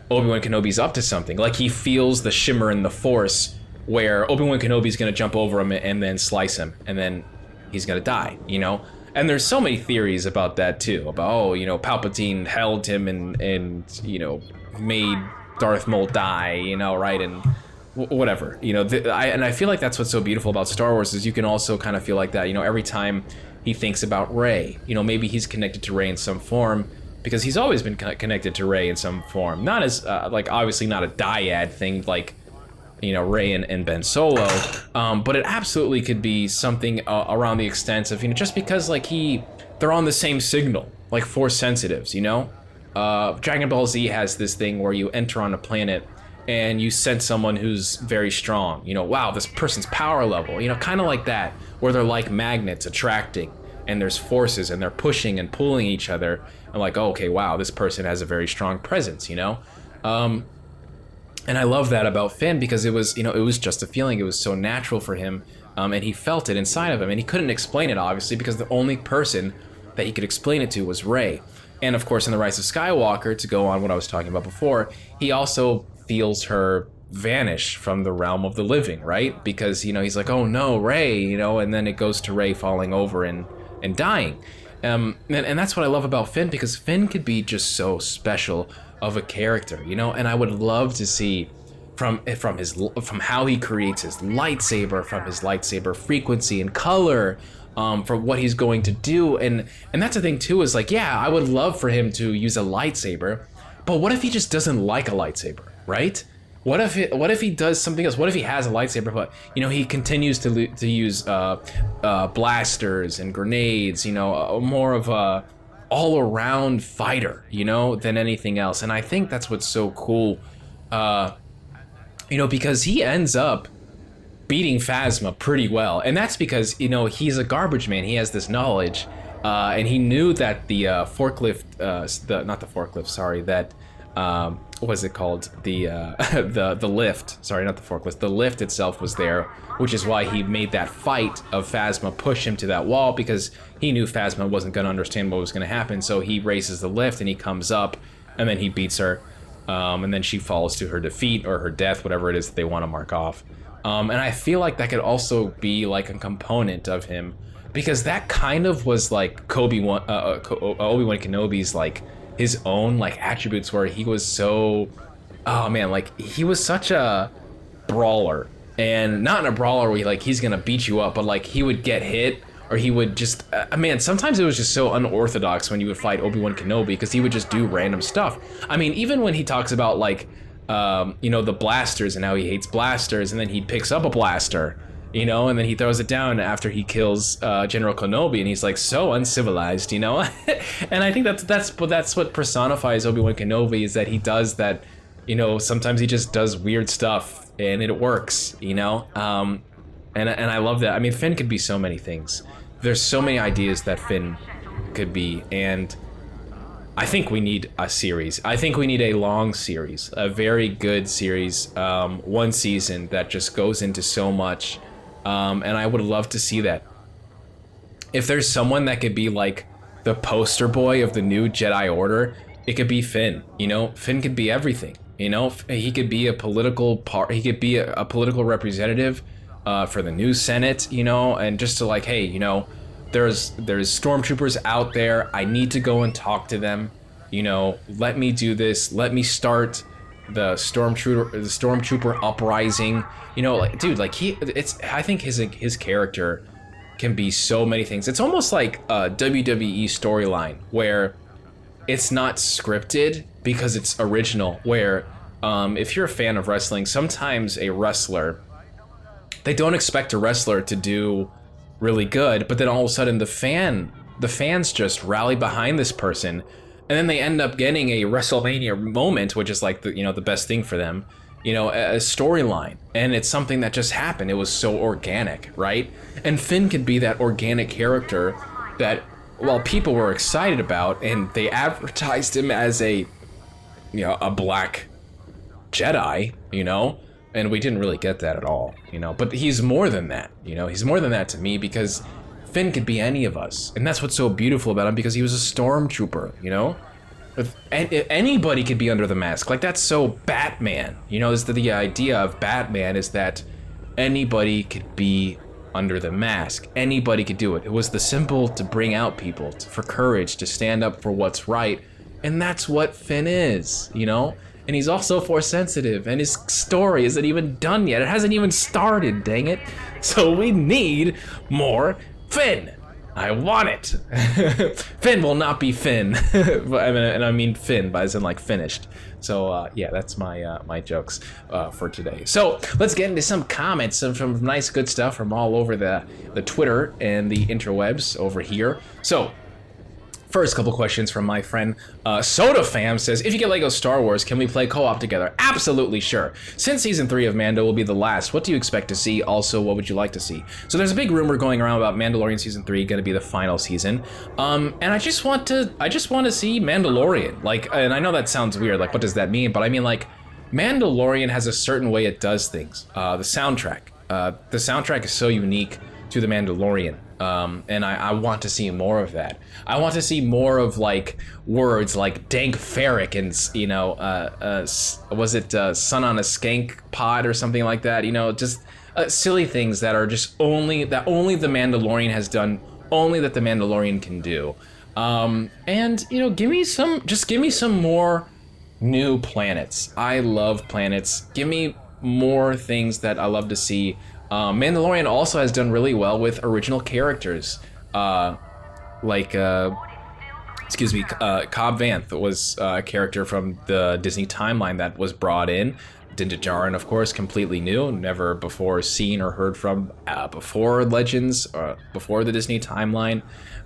Obi-Wan Kenobi's up to something. Like he feels the shimmer in the force where Obi-Wan Kenobi's going to jump over him and then slice him and then he's to die you know? And there's so many theories about that too about oh you know Palpatine held him and and you know made Darth Maul die you know right? And whatever you know the, I, and I feel like that's what's so beautiful about Star Wars is you can also kind of feel like that you know every time he thinks about Rey you know maybe he's connected to Rey in some form because he's always been connected to Rey in some form not as uh, like obviously not a dyad thing like you know ray and, and Ben Solo, um, but it absolutely could be something uh, around the extent of you know just because like he they're on the same signal like force sensitives you know? Uh, Dragon Ball Z has this thing where you enter on a planet and you sense someone who's very strong you know wow this person's power level you know kind of like that where they're like magnets attracting and there's forces and they're pushing and pulling each other and like oh, okay wow this person has a very strong presence you know um, and I love that about Finn because it was, you know, it was just a feeling. It was so natural for him, um, and he felt it inside of him, and he couldn't explain it obviously because the only person that he could explain it to was Rey. And of course, in the Rise of Skywalker, to go on what I was talking about before, he also feels her vanish from the realm of the living, right? Because you know he's like, oh no, Rey," you know, and then it goes to Rey falling over and and dying. Um, and, and that's what I love about Finn because Finn could be just so special of a character, you know. And I would love to see from from his from how he creates his lightsaber, from his lightsaber frequency and color, um, for what he's going to do. And and that's the thing too is like, yeah, I would love for him to use a lightsaber, but what if he just doesn't like a lightsaber, right? What if it, what if he does something else? What if he has a lightsaber, but you know he continues to to use uh, uh, blasters and grenades? You know, uh, more of a all around fighter, you know, than anything else. And I think that's what's so cool, uh, you know, because he ends up beating Phasma pretty well, and that's because you know he's a garbage man. He has this knowledge, uh, and he knew that the uh, forklift, the not the forklift, sorry, that um, was it called? The uh, the the lift. Sorry, not the forklift. The lift itself was there, which is why he made that fight of Phasma push him to that wall because he knew Phasma wasn't going to understand what was going to happen. So he raises the lift and he comes up, and then he beats her, um, and then she falls to her defeat or her death, whatever it is that they want to mark off. Um, and I feel like that could also be like a component of him because that kind of was like Kobe uh, uh, Obi Wan Kenobi's like his own like attributes where he was so oh man like he was such a brawler. And not in a brawler where he, like he's gonna beat you up but like he would get hit or he would just uh, man sometimes it was just so unorthodox when you would fight obi-wan kenobi because he would just do random stuff. I mean even when he talks about like um, you know the blasters and how he hates blasters and then he picks up a blaster you know, and then he throws it down after he kills uh, General Kenobi, and he's like so uncivilized, you know. and I think that's that's what that's what personifies Obi Wan Kenobi is that he does that, you know. Sometimes he just does weird stuff, and it works, you know. Um, and and I love that. I mean, Finn could be so many things. There's so many ideas that Finn could be, and I think we need a series. I think we need a long series, a very good series, um, one season that just goes into so much um, and I would love to see that. If there's someone that could be like the poster boy of the new Jedi Order, it could be Finn. You know, Finn could be everything. You know, he could be a political part. He could be a, a political representative uh, for the new Senate. You know, and just to like, hey, you know, there's there's stormtroopers out there. I need to go and talk to them. You know, let me do this. Let me start the stormtrooper the stormtrooper uprising you know like dude like he it's i think his his character can be so many things. It's almost like a WWE storyline where it's not scripted because it's original. Where um, if you're a fan of wrestling, sometimes a wrestler they don't expect a wrestler to do really good, but then all of a sudden the fan the fans just rally behind this person, and then they end up getting a WrestleMania moment, which is like the you know the best thing for them, you know, a, storyline, and it's something that just happened. It was so organic, right? And Finn could be that organic character that while people were excited about, and they advertised him as a you know a black Jedi, you know, and we didn't really get that at all, you know. But he's more than that, you know. He's more than that to me because Finn could be any of us, and that's what's so beautiful about him because he was a stormtrooper, you know. Anybody could be under the mask, like that's so Batman, you know. Is the, the idea of Batman is that anybody could be under the mask. Anybody could do it. It was the symbol to bring out people, to, for courage, to stand up for what's right, and that's what Finn is, you know and he's also force sensitive, and his story isn't even done yet. It hasn't even started, dang it. So we need more Finn. I want it. Finn will not be Finn, and I mean Finn, but as in like finished. So uh, yeah, that's my uh, my jokes uh, for today. So let's get into some comments, some from nice good stuff from all over the the Twitter and the interwebs over here. So First, couple questions from my friend uh, Soda Fam says, if you get Lego Star Wars, can we play co-op together? Absolutely sure. Since season three of Mando will be the last, what do you expect to see? Also, what would you like to see? So there's a big rumor going around about Mandalorian season three going to be the final season, um, and I just want to, I just want to see Mandalorian. Like, and I know that sounds weird. Like, what does that mean? But I mean, like, Mandalorian has a certain way it does things. Uh, the soundtrack, uh, the soundtrack is so unique to the Mandalorian. Um, and I, I, want to see more of that. I want to see more of like words like dank farrik and you know, uh, uh, was it uh, sun on a skank pod or something like that? You know, just uh, silly things that are just only that only the Mandalorian has done, only that the Mandalorian can do. Um, and you know, give me some, just give me some more new planets. I love planets. Give me more things that I love to see. Um, Mandalorian also has done really well with original characters, uh, like uh, excuse me, uh, Cobb Vanth was uh, a character from the Disney timeline that was brought in. Din Djarin, of course, completely new, never before seen or heard from uh, before Legends, uh, before the Disney timeline.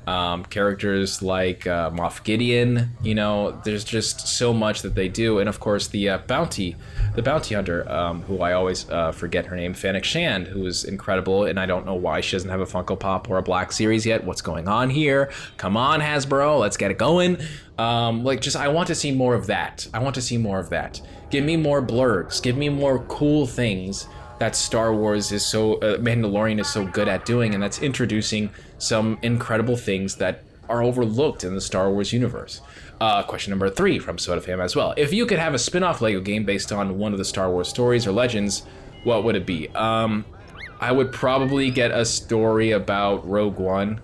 Um, characters like uh, Moff Gideon, you know, there's just so much that they do, and of course the uh, bounty, the bounty hunter, um, who I always uh, forget her name, Fennec Shand, who is incredible, and I don't know why she doesn't have a Funko Pop or a Black Series yet. What's going on here? Come on, Hasbro, let's get it going. Um, like, just I want to see more of that. I want to see more of that. Give me more blurrgs. Give me more cool things that Star Wars is so uh, Mandalorian is so good at doing, and that's introducing some incredible things that are overlooked in the Star Wars universe. Uh, question number three from SodaFam as well. If you could have a spin-off Lego game based on one of the Star Wars stories or legends, what would it be? Um, I would probably get a story about Rogue One.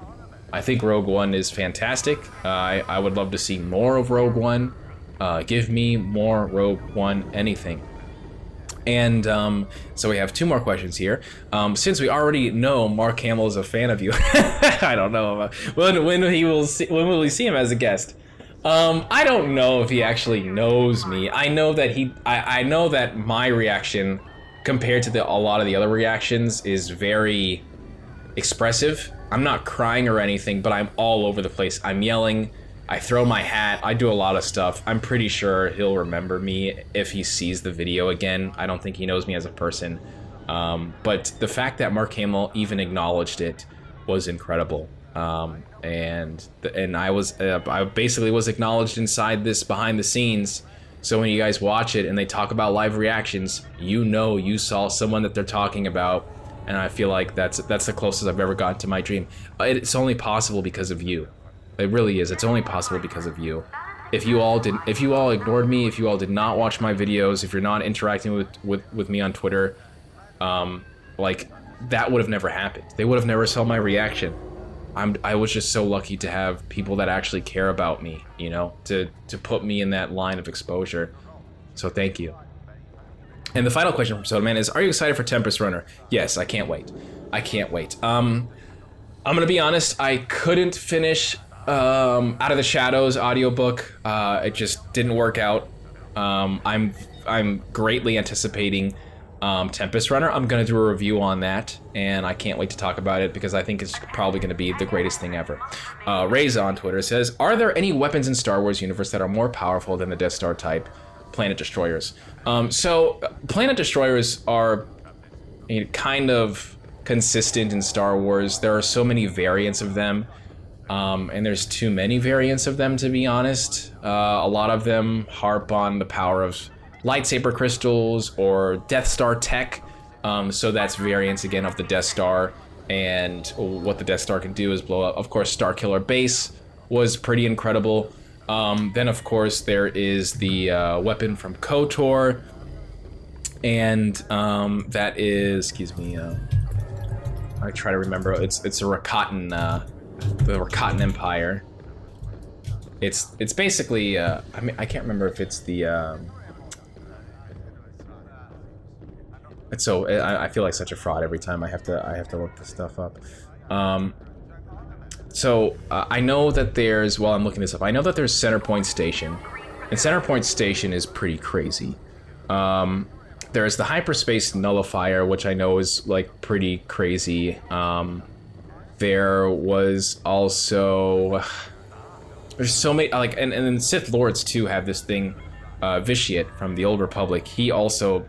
I think Rogue One is fantastic. Uh, I, I would love to see more of Rogue One. Uh, give me more Rogue One anything. And um, so we have two more questions here. Um, since we already know Mark Hamill is a fan of you, I don't know when when he will see, when will we see him as a guest. Um, I don't know if he actually knows me. I know that he. I, I know that my reaction compared to the, a lot of the other reactions is very expressive. I'm not crying or anything, but I'm all over the place. I'm yelling. I throw my hat. I do a lot of stuff. I'm pretty sure he'll remember me if he sees the video again. I don't think he knows me as a person. Um, but the fact that Mark Hamill even acknowledged it was incredible. Um, and and I was uh, I basically was acknowledged inside this behind the scenes. So when you guys watch it and they talk about live reactions, you know you saw someone that they're talking about, and I feel like that's that's the closest I've ever gotten to my dream. It's only possible because of you. It really is. It's only possible because of you. If you all did if you all ignored me, if you all did not watch my videos, if you're not interacting with with, with me on Twitter, um, like that would have never happened. They would have never saw my reaction. I'm I was just so lucky to have people that actually care about me, you know, to to put me in that line of exposure. So thank you. And the final question from Sodaman is: Are you excited for Tempest Runner? Yes, I can't wait. I can't wait. Um, I'm gonna be honest. I couldn't finish um, Out of the Shadows audiobook. Uh, it just didn't work out. Um, I'm I'm greatly anticipating um, Tempest Runner. I'm gonna do a review on that, and I can't wait to talk about it because I think it's probably gonna be the greatest thing ever. Uh, Rayza on Twitter says, "Are there any weapons in Star Wars universe that are more powerful than the Death Star type planet destroyers?" Um, so, planet destroyers are you know, kind of consistent in Star Wars. There are so many variants of them. Um, and there's too many variants of them to be honest. Uh, a lot of them harp on the power of lightsaber crystals or Death Star tech. Um, so that's variants again of the Death Star, and what the Death Star can do is blow up. Of course, Star Killer Base was pretty incredible. Um, then of course there is the uh, weapon from KOTOR, and um, that is excuse me. Uh, I try to remember. It's it's a Rakatan, uh, the Rakatan Empire. It's it's basically. Uh, I mean, I can't remember if it's the. Um, so I, I feel like such a fraud every time I have to I have to look this stuff up. Um, so uh, I know that there's while I'm looking this up, I know that there's Centerpoint Station, and Centerpoint Station is pretty crazy. Um, there's the hyperspace nullifier, which I know is like pretty crazy. Um, there was also there's so many like and and then Sith Lords too have this thing, uh, Vitiate from the Old Republic. He also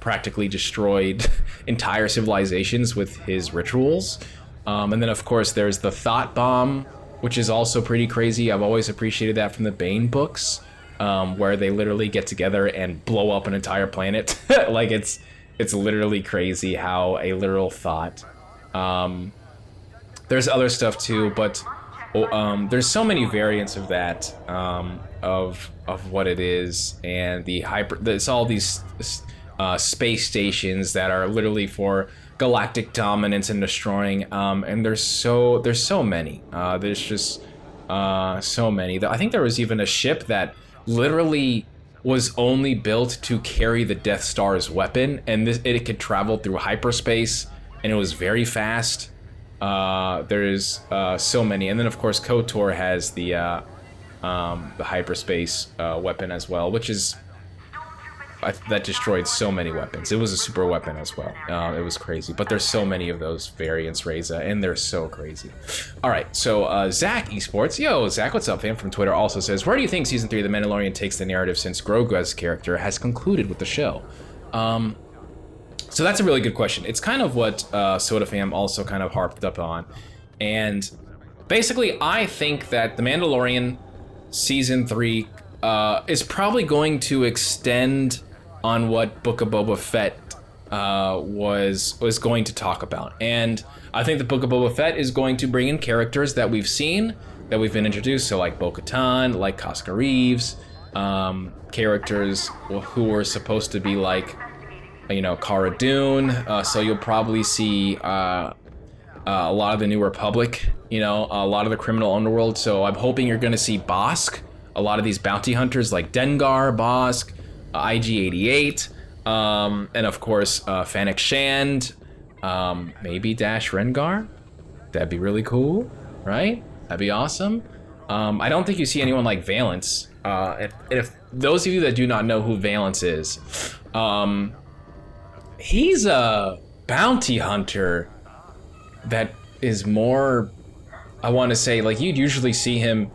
practically destroyed entire civilizations with his rituals. Um, and then of course there's the Thought Bomb, which is also pretty crazy. I've always appreciated that from the Bane books um, where they literally get together and blow up an entire planet. like it's it's literally crazy how a literal thought. Um, there's other stuff too, but um, there's so many variants of that um, of of what it is, and the hyper. There's all these uh, space stations that are literally for galactic dominance and destroying. Um, and there's so there's so many. Uh, there's just uh, so many. I think there was even a ship that literally was only built to carry the Death Star's weapon, and this, it could travel through hyperspace, and it was very fast. Uh, there's uh, so many, and then of course Kotor has the uh, um, the hyperspace uh, weapon as well, which is I, that destroyed so many weapons. It was a super weapon as well. Uh, it was crazy. But there's so many of those variants, Reza, and they're so crazy. All right, so uh, Zach Esports, yo, Zach, what's up, fam? From Twitter also says, where do you think season three of The Mandalorian takes the narrative since Grogu's character has concluded with the show? Um, so that's a really good question. It's kind of what uh, Soda Fam also kind of harped up on, and basically, I think that The Mandalorian season three uh, is probably going to extend on what Book of Boba Fett uh, was was going to talk about, and I think the Book of Boba Fett is going to bring in characters that we've seen, that we've been introduced, so like Bo-Katan, like Koska Reeves, um, characters who were supposed to be like, you know, Cara Dune. Uh, so you'll probably see uh, uh, a lot of the New Republic, you know, a lot of the criminal underworld. So I'm hoping you're going to see Bossk, a lot of these bounty hunters like Dengar, Bossk, IG88, um, and of course uh, Shand, um, maybe Dash Rendar. That'd be really cool, right? That'd be awesome. Um, I don't think you see anyone like Valance. Uh, if, if, those of you that do not know who Valance is, um, he's a bounty hunter that is more. I want to say like you'd usually see him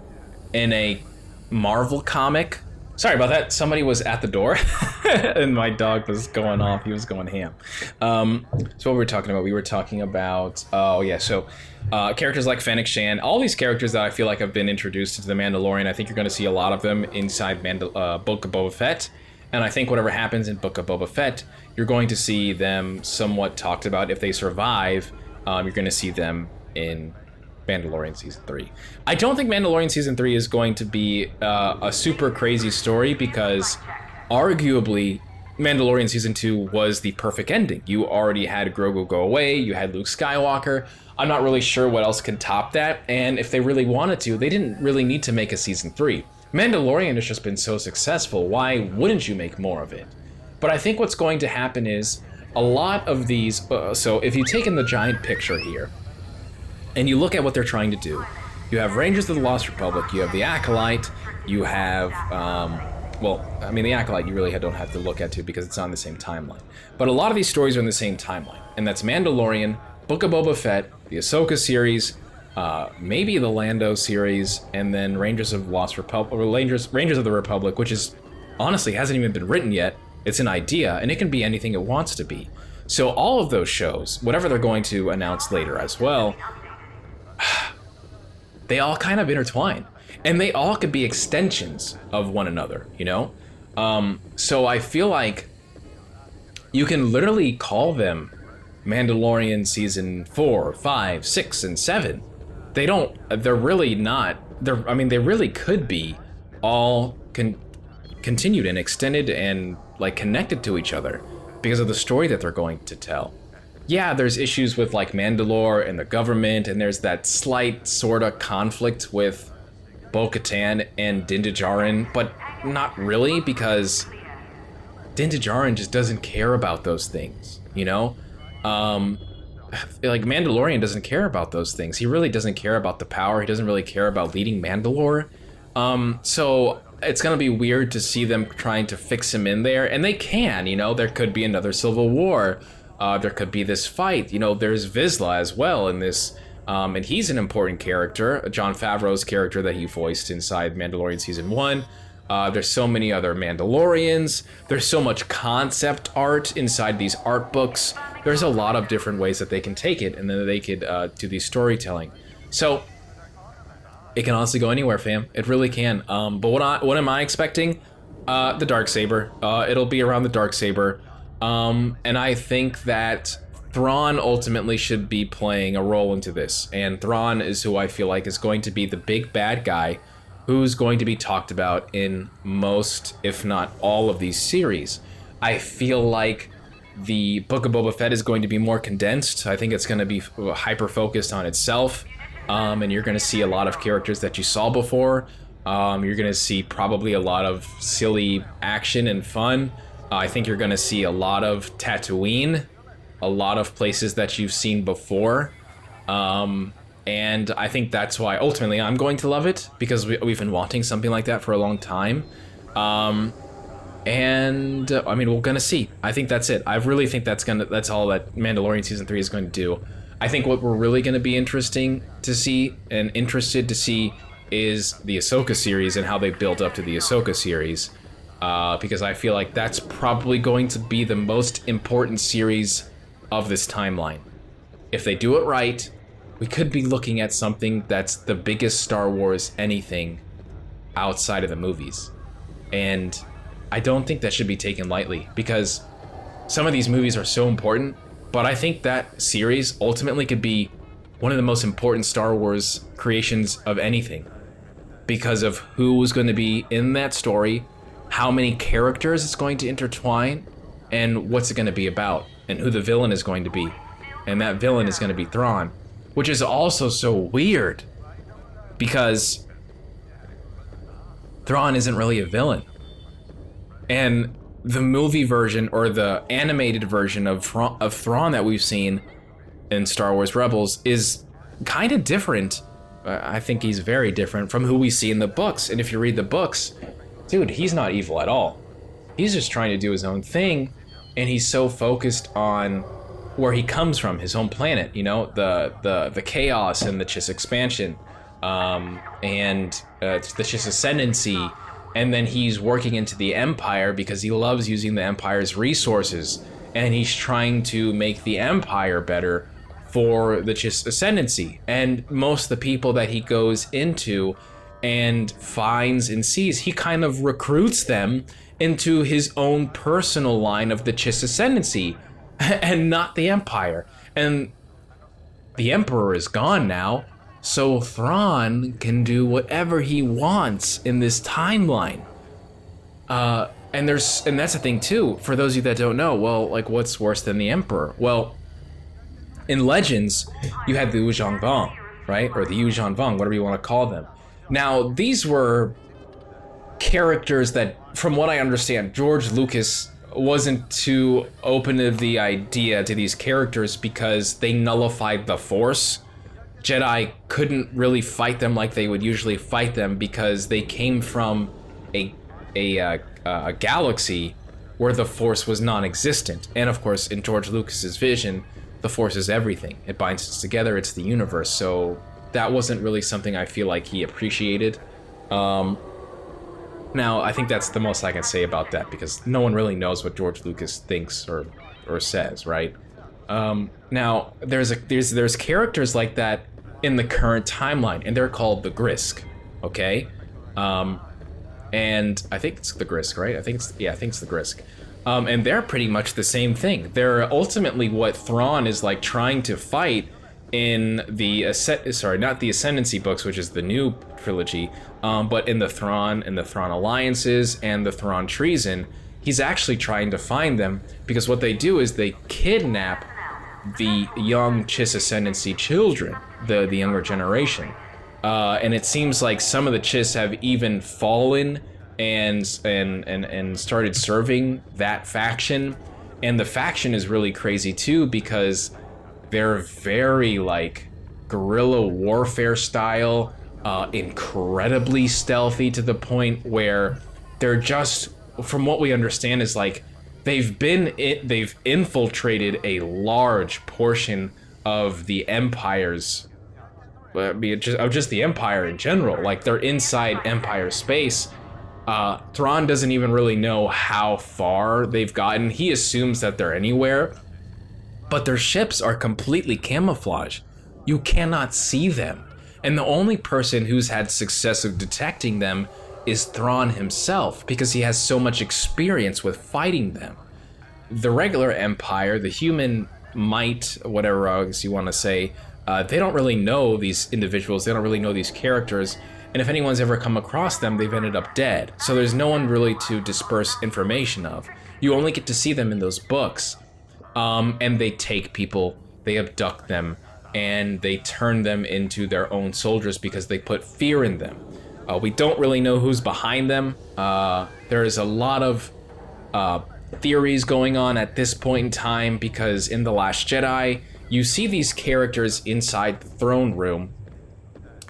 in a Marvel comic Sorry about that. Somebody was at the door, and my dog was going off. He was going ham. Um, so what we were talking about? We were talking about oh yeah. So uh, characters like Fennec Shand, all these characters that I feel like have been introduced into the Mandalorian. I think you're going to see a lot of them inside Mandal- uh, Book of Boba Fett, and I think whatever happens in Book of Boba Fett, you're going to see them somewhat talked about. If they survive, um, you're going to see them in Mandalorian season three. I don't think Mandalorian season three is going to be uh, a super crazy story because arguably Mandalorian season two was the perfect ending. You already had Grogu go away, you had Luke Skywalker. I'm not really sure what else can top that, and if they really wanted to, they didn't really need to make a season three. Mandalorian has just been so successful, why wouldn't you make more of it? But I think what's going to happen is a lot of these. Uh, so if you take in the giant picture here, and you look at what they're trying to do. You have Rangers of the Lost Republic, you have the Acolyte, you have, um, well, I mean, the Acolyte you really don't have to look at too because it's on the same timeline. But a lot of these stories are in the same timeline, and that's Mandalorian, Book of Boba Fett, the Ahsoka series, uh, maybe the Lando series, and then Rangers of Lost Republic, or Rangers, Rangers of the Republic, which is honestly hasn't even been written yet. It's an idea, and it can be anything it wants to be. So all of those shows, whatever they're going to announce later as well, they all kind of intertwine, and they all could be extensions of one another. You know, um, so I feel like you can literally call them Mandalorian season four, five, six, and seven. They don't. They're really not. They're. I mean, they really could be all con- continued and extended and like connected to each other because of the story that they're going to tell. Yeah, there's issues with like Mandalore and the government, and there's that slight sort of conflict with Bo Katan and Din Djarin, but not really because Din Djarin just doesn't care about those things, you know? Um, like Mandalorian doesn't care about those things. He really doesn't care about the power. He doesn't really care about leading Mandalore. Um, so it's gonna be weird to see them trying to fix him in there, and they can. You know, there could be another civil war. Uh, there could be this fight. You know, there's Vizsla as well in this, um, and he's an important character. Jon Favreau's character that he voiced inside Mandalorian season one. Uh, there's so many other Mandalorians. There's so much concept art inside these art books. There's a lot of different ways that they can take it, and then they could uh, do the storytelling. So it can honestly go anywhere, fam. It really can. Um, but what I, what am I expecting? Uh, the dark saber. Uh, it'll be around the dark saber, um, and I think that Thrawn ultimately should be playing a role into this. And Thrawn is who I feel like is going to be the big bad guy, who's going to be talked about in most, if not all, of these series. I feel like the Book of Boba Fett is going to be more condensed. I think it's going to be hyper focused on itself um, and you're going to see a lot of characters that you saw before. Um, you're going to see probably a lot of silly action and fun. Uh, I think you're going to see a lot of Tatooine, a lot of places that you've seen before. Um, and I think that's why ultimately I'm going to love it because we, have been wanting something like that for a long time. Um, and uh, I mean, we're gonna see. I think that's it. I really think that's gonna. That's all that Mandalorian season three is going to do. I think what we're really going to be interesting to see and interested to see is the Ahsoka series and how they build up to the Ahsoka series. Uh, because I feel like that's probably going to be the most important series of this timeline. If they do it right, we could be looking at something that's the biggest Star Wars anything outside of the movies. And I don't think that should be taken lightly because some of these movies are so important but I think that series ultimately could be one of the most important Star Wars creations of anything because of who was going to be in that story, how many characters it's going to intertwine, and what's it going to be about, and who the villain is going to be. And that villain is going to be Thrawn, which is also so weird because Thrawn isn't really a villain. And the movie version or the animated version of of Thrawn that we've seen in Star Wars Rebels is kind of different. I think he's very different from who we see in the books. And if you read the books, dude, he's not evil at all. He's just trying to do his own thing, and he's so focused on where he comes from, his home planet. You know, the the the chaos and the Chiss expansion, um, and uh, the Chiss ascendancy and then he's working into the empire because he loves using the empire's resources. And he's trying to make the empire better for the Chiss ascendancy. And most of the people that he goes into and finds and sees he kind of recruits them into his own personal line of the Chiss ascendancy and not the empire. And the emperor is gone now so Thrawn can do whatever he wants in this timeline. Uh, and there's and that's the thing too. For those of you that don't know, well, like what's worse than the Emperor? Well, in Legends, you had the Yuuzhan Vong, right, or the Yuuzhan Vong, whatever you want to call them. Now these were characters that, from what I understand, George Lucas wasn't too open to the idea to these characters because they nullified the Force Jedi couldn't really fight them like they would usually fight them because they came from a a, uh, a galaxy where the Force was non-existent. And of course, in George Lucas's vision, the Force is everything. It binds us together. It's the universe. So that wasn't really something I feel like he appreciated. Um, now, I think that's the most I can say about that because no one really knows what George Lucas thinks or or says, right? Um, now, there's a there's there's characters like that in the current timeline, and they're called the Grysk. Okay, um, and I think it's the Grysk, right? I think it's yeah, I think it's the Grysk. Um, and they're pretty much the same thing. They're ultimately what Thrawn is like trying to fight in the Ascend- sorry, not the Ascendancy books, which is the new trilogy, um, but in the Thrawn and the Thrawn alliances and the Thrawn treason, he's actually trying to find them because what they do is they kidnap the young Chiss Ascendancy children, the the younger generation, uh, and it seems like some of the Chiss have even fallen and and and and started serving that faction, and the faction is really crazy too because they're very like guerrilla warfare style, uh, incredibly stealthy to the point where they're just, from what we understand, is like they've been it, they've infiltrated a large portion of the empire's I mean, just of just the empire in general. Like they're inside empire space. Uh, Thrawn doesn't even really know how far they've gotten. He assumes that they're anywhere, but their ships are completely camouflaged. You cannot see them. And the only person who's had success of detecting them is Thrawn himself because he has so much experience with fighting them. The regular Empire, the human might, whatever else you want to say, uh, they don't really know these individuals, they don't really know these characters, and if anyone's ever come across them, they've ended up dead. So there's no one really to disperse information of. You only get to see them in those books. Um, and they take people, they abduct them, and they turn them into their own soldiers because they put fear in them. Uh, we don't really know who's behind them. Uh, there is a lot of uh, theories going on at this point in time because in The Last Jedi, you see these characters inside the throne room,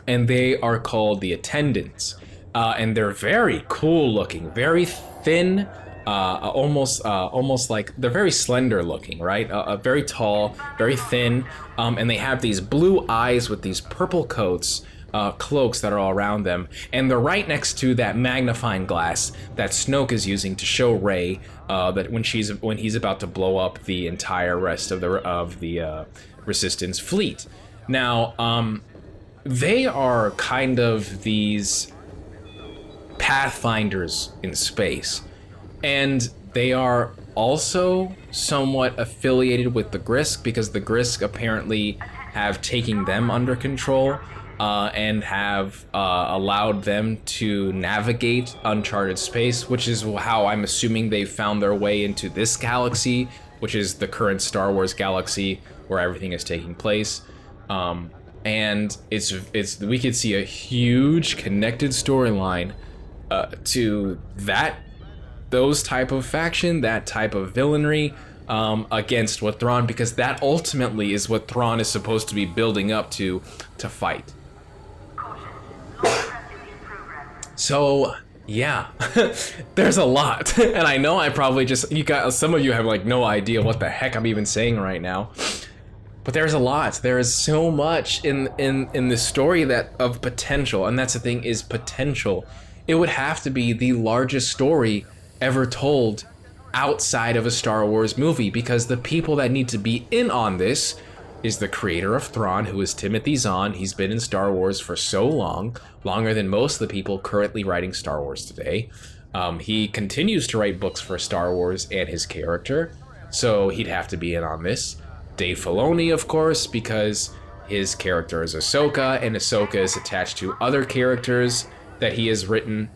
and they are called the Attendants. Uh, and they're very cool looking, very thin, uh, almost uh, almost like they're very slender looking, right? Uh, uh, very tall, very thin, um, and they have these blue eyes with these purple coats. Uh, cloaks that are all around them, and they're right next to that magnifying glass that Snoke is using to show Rey uh, that when she's when he's about to blow up the entire rest of the of the uh, Resistance fleet. Now, um, they are kind of these pathfinders in space. And they are also somewhat affiliated with the Grysk because the Grysk apparently have taken them under control uh, and have uh, allowed them to navigate uncharted space, which is how I'm assuming they found their way into this galaxy, which is the current Star Wars galaxy where everything is taking place. Um, and it's it's we could see a huge connected storyline uh, to that those type of faction, that type of villainry um, against what Thrawn, because that ultimately is what Thrawn is supposed to be building up to to fight. So yeah, there's a lot, and I know I probably just you got some of you have like no idea what the heck I'm even saying right now. But there's a lot. There is so much in in in the story that of potential, and that's the thing is potential. It would have to be the largest story ever told outside of a Star Wars movie because the people that need to be in on this is the creator of Thrawn, who is Timothy Zahn. He's been in Star Wars for so long, longer than most of the people currently writing Star Wars today. Um, he continues to write books for Star Wars and his character, so he'd have to be in on this. Dave Filoni, of course, because his character is Ahsoka, and Ahsoka is attached to other characters that he has written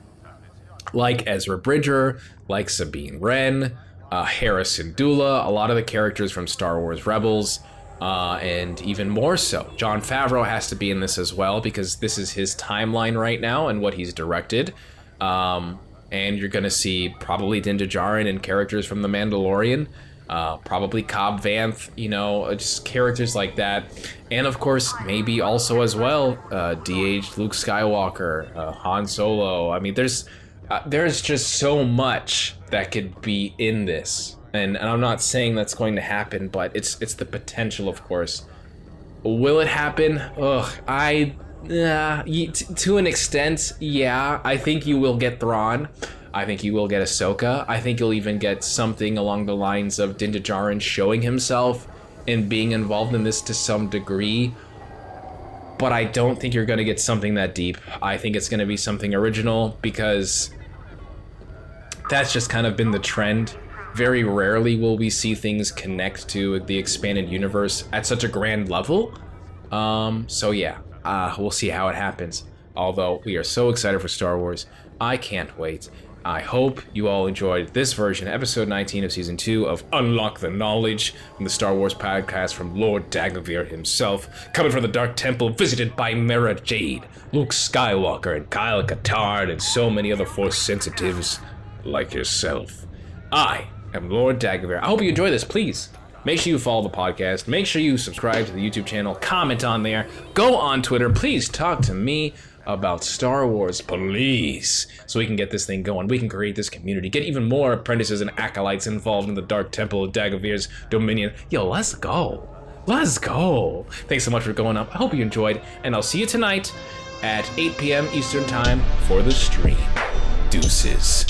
like Ezra Bridger, like Sabine Wren, uh, Hera Syndulla, a lot of the characters from Star Wars Rebels, uh, and even more so. Jon Favreau has to be in this as well because this is his timeline right now and what he's directed. Um, and you're going to see probably Din Djarin and characters from The Mandalorian. uh, probably Cobb Vanth, you know, just characters like that, and of course maybe also as well uh, DH Luke Skywalker, uh, Han Solo. I mean, there's uh, there's just so much that could be in this, and, and I'm not saying that's going to happen, but it's it's the potential, of course. Will it happen? Ugh, I. Uh, to an extent, yeah. I think you will get Thrawn. I think you will get Ahsoka. I think you'll even get something along the lines of Din Djarin showing himself and being involved in this to some degree. But I don't think you're going to get something that deep. I think it's going to be something original because that's just kind of been the trend. Very rarely will we see things connect to the expanded universe at such a grand level. Um, so yeah, uh, we'll see how it happens. Although we are so excited for Star Wars, I can't wait. I hope you all enjoyed this version, episode 19 of season 2 of Unlock the Knowledge from the Star Wars podcast from Lord Dagovere himself, coming from the Dark Temple, visited by Mara Jade, Luke Skywalker, and Kyle Katarn, and so many other Force sensitives like yourself. I am Lord Dagovere. I hope you enjoy this, please. Make sure you follow the podcast. Make sure you subscribe to the YouTube channel. Comment on there. Go on Twitter. Please talk to me about Star Wars, please, so we can get this thing going. We can create this community, get even more apprentices and acolytes involved in the Dark Temple of Dagovere's Dominion. Yo, let's go. Let's go. Thanks so much for going up. I hope you enjoyed, and I'll see you tonight at 8 p.m. Eastern Time for the stream. Deuces.